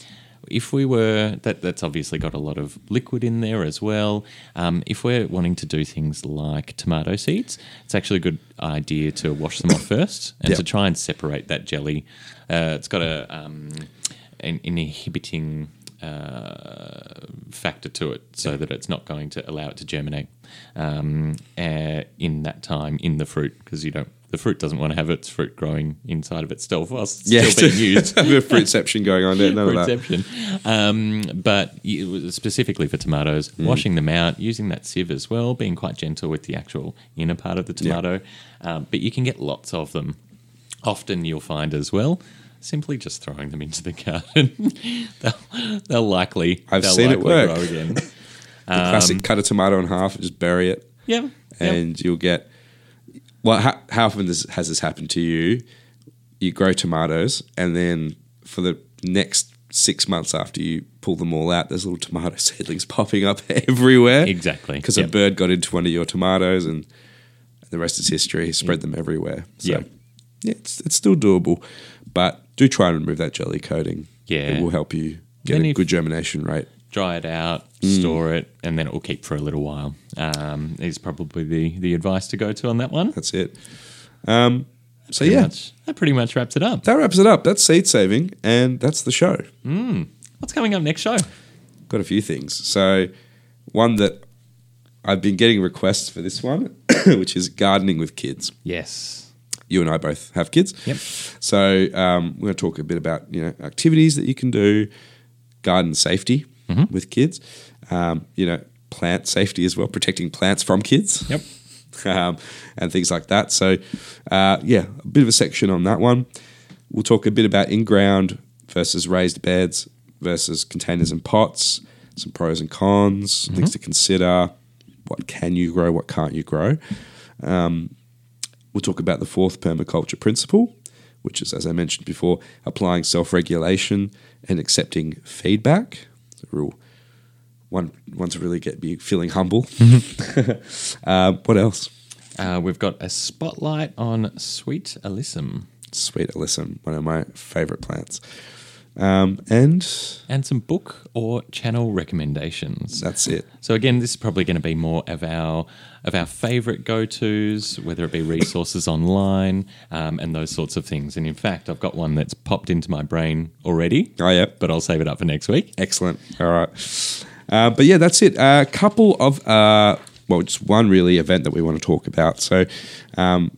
if we were that, that's obviously got a lot of liquid in there as well. Um, if we're wanting to do things like tomato seeds, it's actually a good idea to wash them off first and Yeah. to try and separate that jelly. Uh, it's got a um, an inhibiting uh, factor to it, so that it's not going to allow it to germinate um, uh, in that time in the fruit because you don't. The fruit doesn't want to have its fruit growing inside of itself whilst it's Yeah, still being used. of fruitception going on there. None of that. Um, but specifically for tomatoes, Mm. washing them out, using that sieve as well, being quite gentle with the actual inner part of the tomato. Um, but you can get lots of them. Often you'll find as well, simply just throwing them into the garden. they'll, they'll likely, I've they'll seen it work. grow again. The classic um, cut a tomato in half just bury it. yeah. yeah. and you'll get. Well, how, how often this, has this happened to you? You grow tomatoes, and then for the next six months after you pull them all out, there's little tomato seedlings popping up everywhere. Exactly, Because yep. a bird got into one of your tomatoes, and the rest is history. Spread mm. them everywhere. So, Yep. yeah, it's, it's still doable, but do try and remove that jelly coating. Yeah. It will help you get Then a good germination rate. dry it out, Mm. store it, and then it will keep for a little while. Um, is probably the the advice to go to on that one. That's it. Um, so Pretty yeah, much, that pretty much wraps it up. that wraps it up. That's seed saving, and that's the show. What's coming up next show? Got a few things. So one that I've been getting requests for this one, which is gardening with kids. Yes. You and I both have kids. Yep. So um, we're going to talk a bit about you know activities that you can do, garden safety with kids, um, you know plant safety as well, protecting plants from kids. Yep. um, and things like that. So, uh, yeah, a bit of a section on that one. We'll talk a bit about in ground versus raised beds versus containers and pots, some pros and cons, things to consider. What can you grow? What can't you grow? Um, we'll talk about the fourth permaculture principle, which is, as I mentioned before, applying self regulation and accepting feedback. Real one, one to really get me feeling humble. uh, what else? Uh, we've got a spotlight on Sweet Alyssum Sweet Alyssum, one of my favorite plants. Um, and and some book or channel recommendations. that's it. So again, this is probably going to be more of our of our favorite go tos, whether it be resources online um, and those sorts of things. And in fact, I've got one that's popped into my brain already. Oh, yeah. but I'll save it up for next week. Excellent. All right. Uh, but yeah, that's it. A couple of, uh, well, just one really event that we want to talk about. So, um,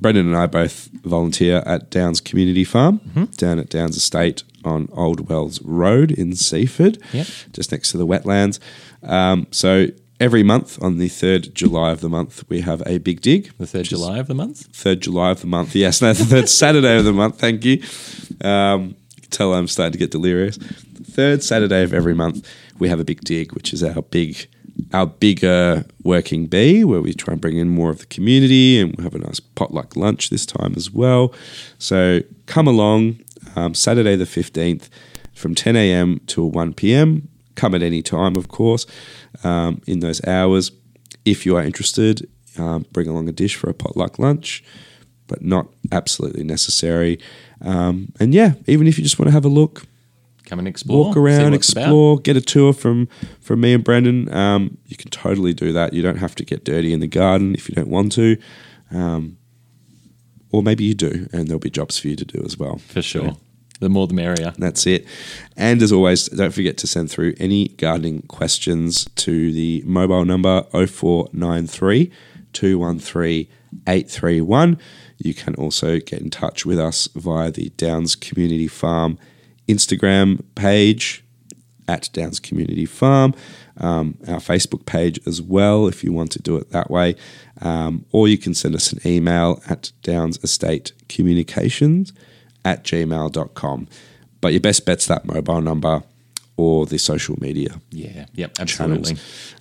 Brendan and I both volunteer at Downs Community Farm down at Downs Estate on Old Wells Road in Seaford, Yep. just next to the wetlands. Um, so, every month on the 3rd July of the month, we have a big dig. The third July of the month. third July of the month. Yes, no, the third Saturday of the month. Thank you. Um, you tell I'm starting to get delirious. Third Saturday of every month, we have a big dig, which is our big, our bigger working bee, where we try and bring in more of the community, and we have a nice potluck lunch this time as well. So come along, um, Saturday the fifteenth, from 10 a.m. till 1 p.m. Come at any time, of course, um, in those hours. If you are interested, um, bring along a dish for a potluck lunch, but not absolutely necessary. Um, and yeah, even if you just want to have a look, Come and explore. walk around, what's about. explore, get a tour from from me and Brendan. Um, you can totally do that. You don't have to get dirty in the garden if you don't want to, um, or maybe you do, and there'll be jobs for you to do as well. for sure. The more the merrier. That's it. And as always, don't forget to send through any gardening questions to the mobile number 0493 213 831. You can also get in touch with us via the Downs Community Farm Instagram page at Downs Community Farm, um, our Facebook page as well, if you want to do it that way. Um, or you can send us an email at Downs Estate Communications at gmail.com. But your best bet's that mobile number or the social media Yeah. Yep. Absolutely.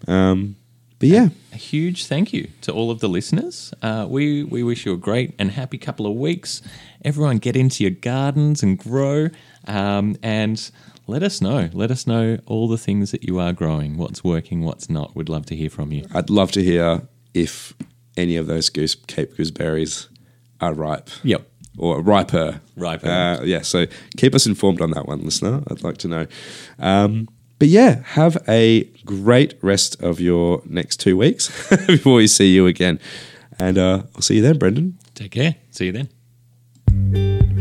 Um, but yeah, A huge thank you to all of the listeners. Uh, we we wish you a great and happy couple of weeks. Everyone, get into your gardens and grow, um, and let us know. Let us know all the things that you are growing. What's working, what's not. We'd love to hear from you. I'd love to hear if any of those goose Cape gooseberries are ripe. Yep. Or riper. Riper. Uh, yeah, so keep us informed on that one, listener. I'd like to know. Um, but yeah, have a great rest of your next two weeks before we see you again. And uh, I'll see you then, Brendan. Take care. See you then.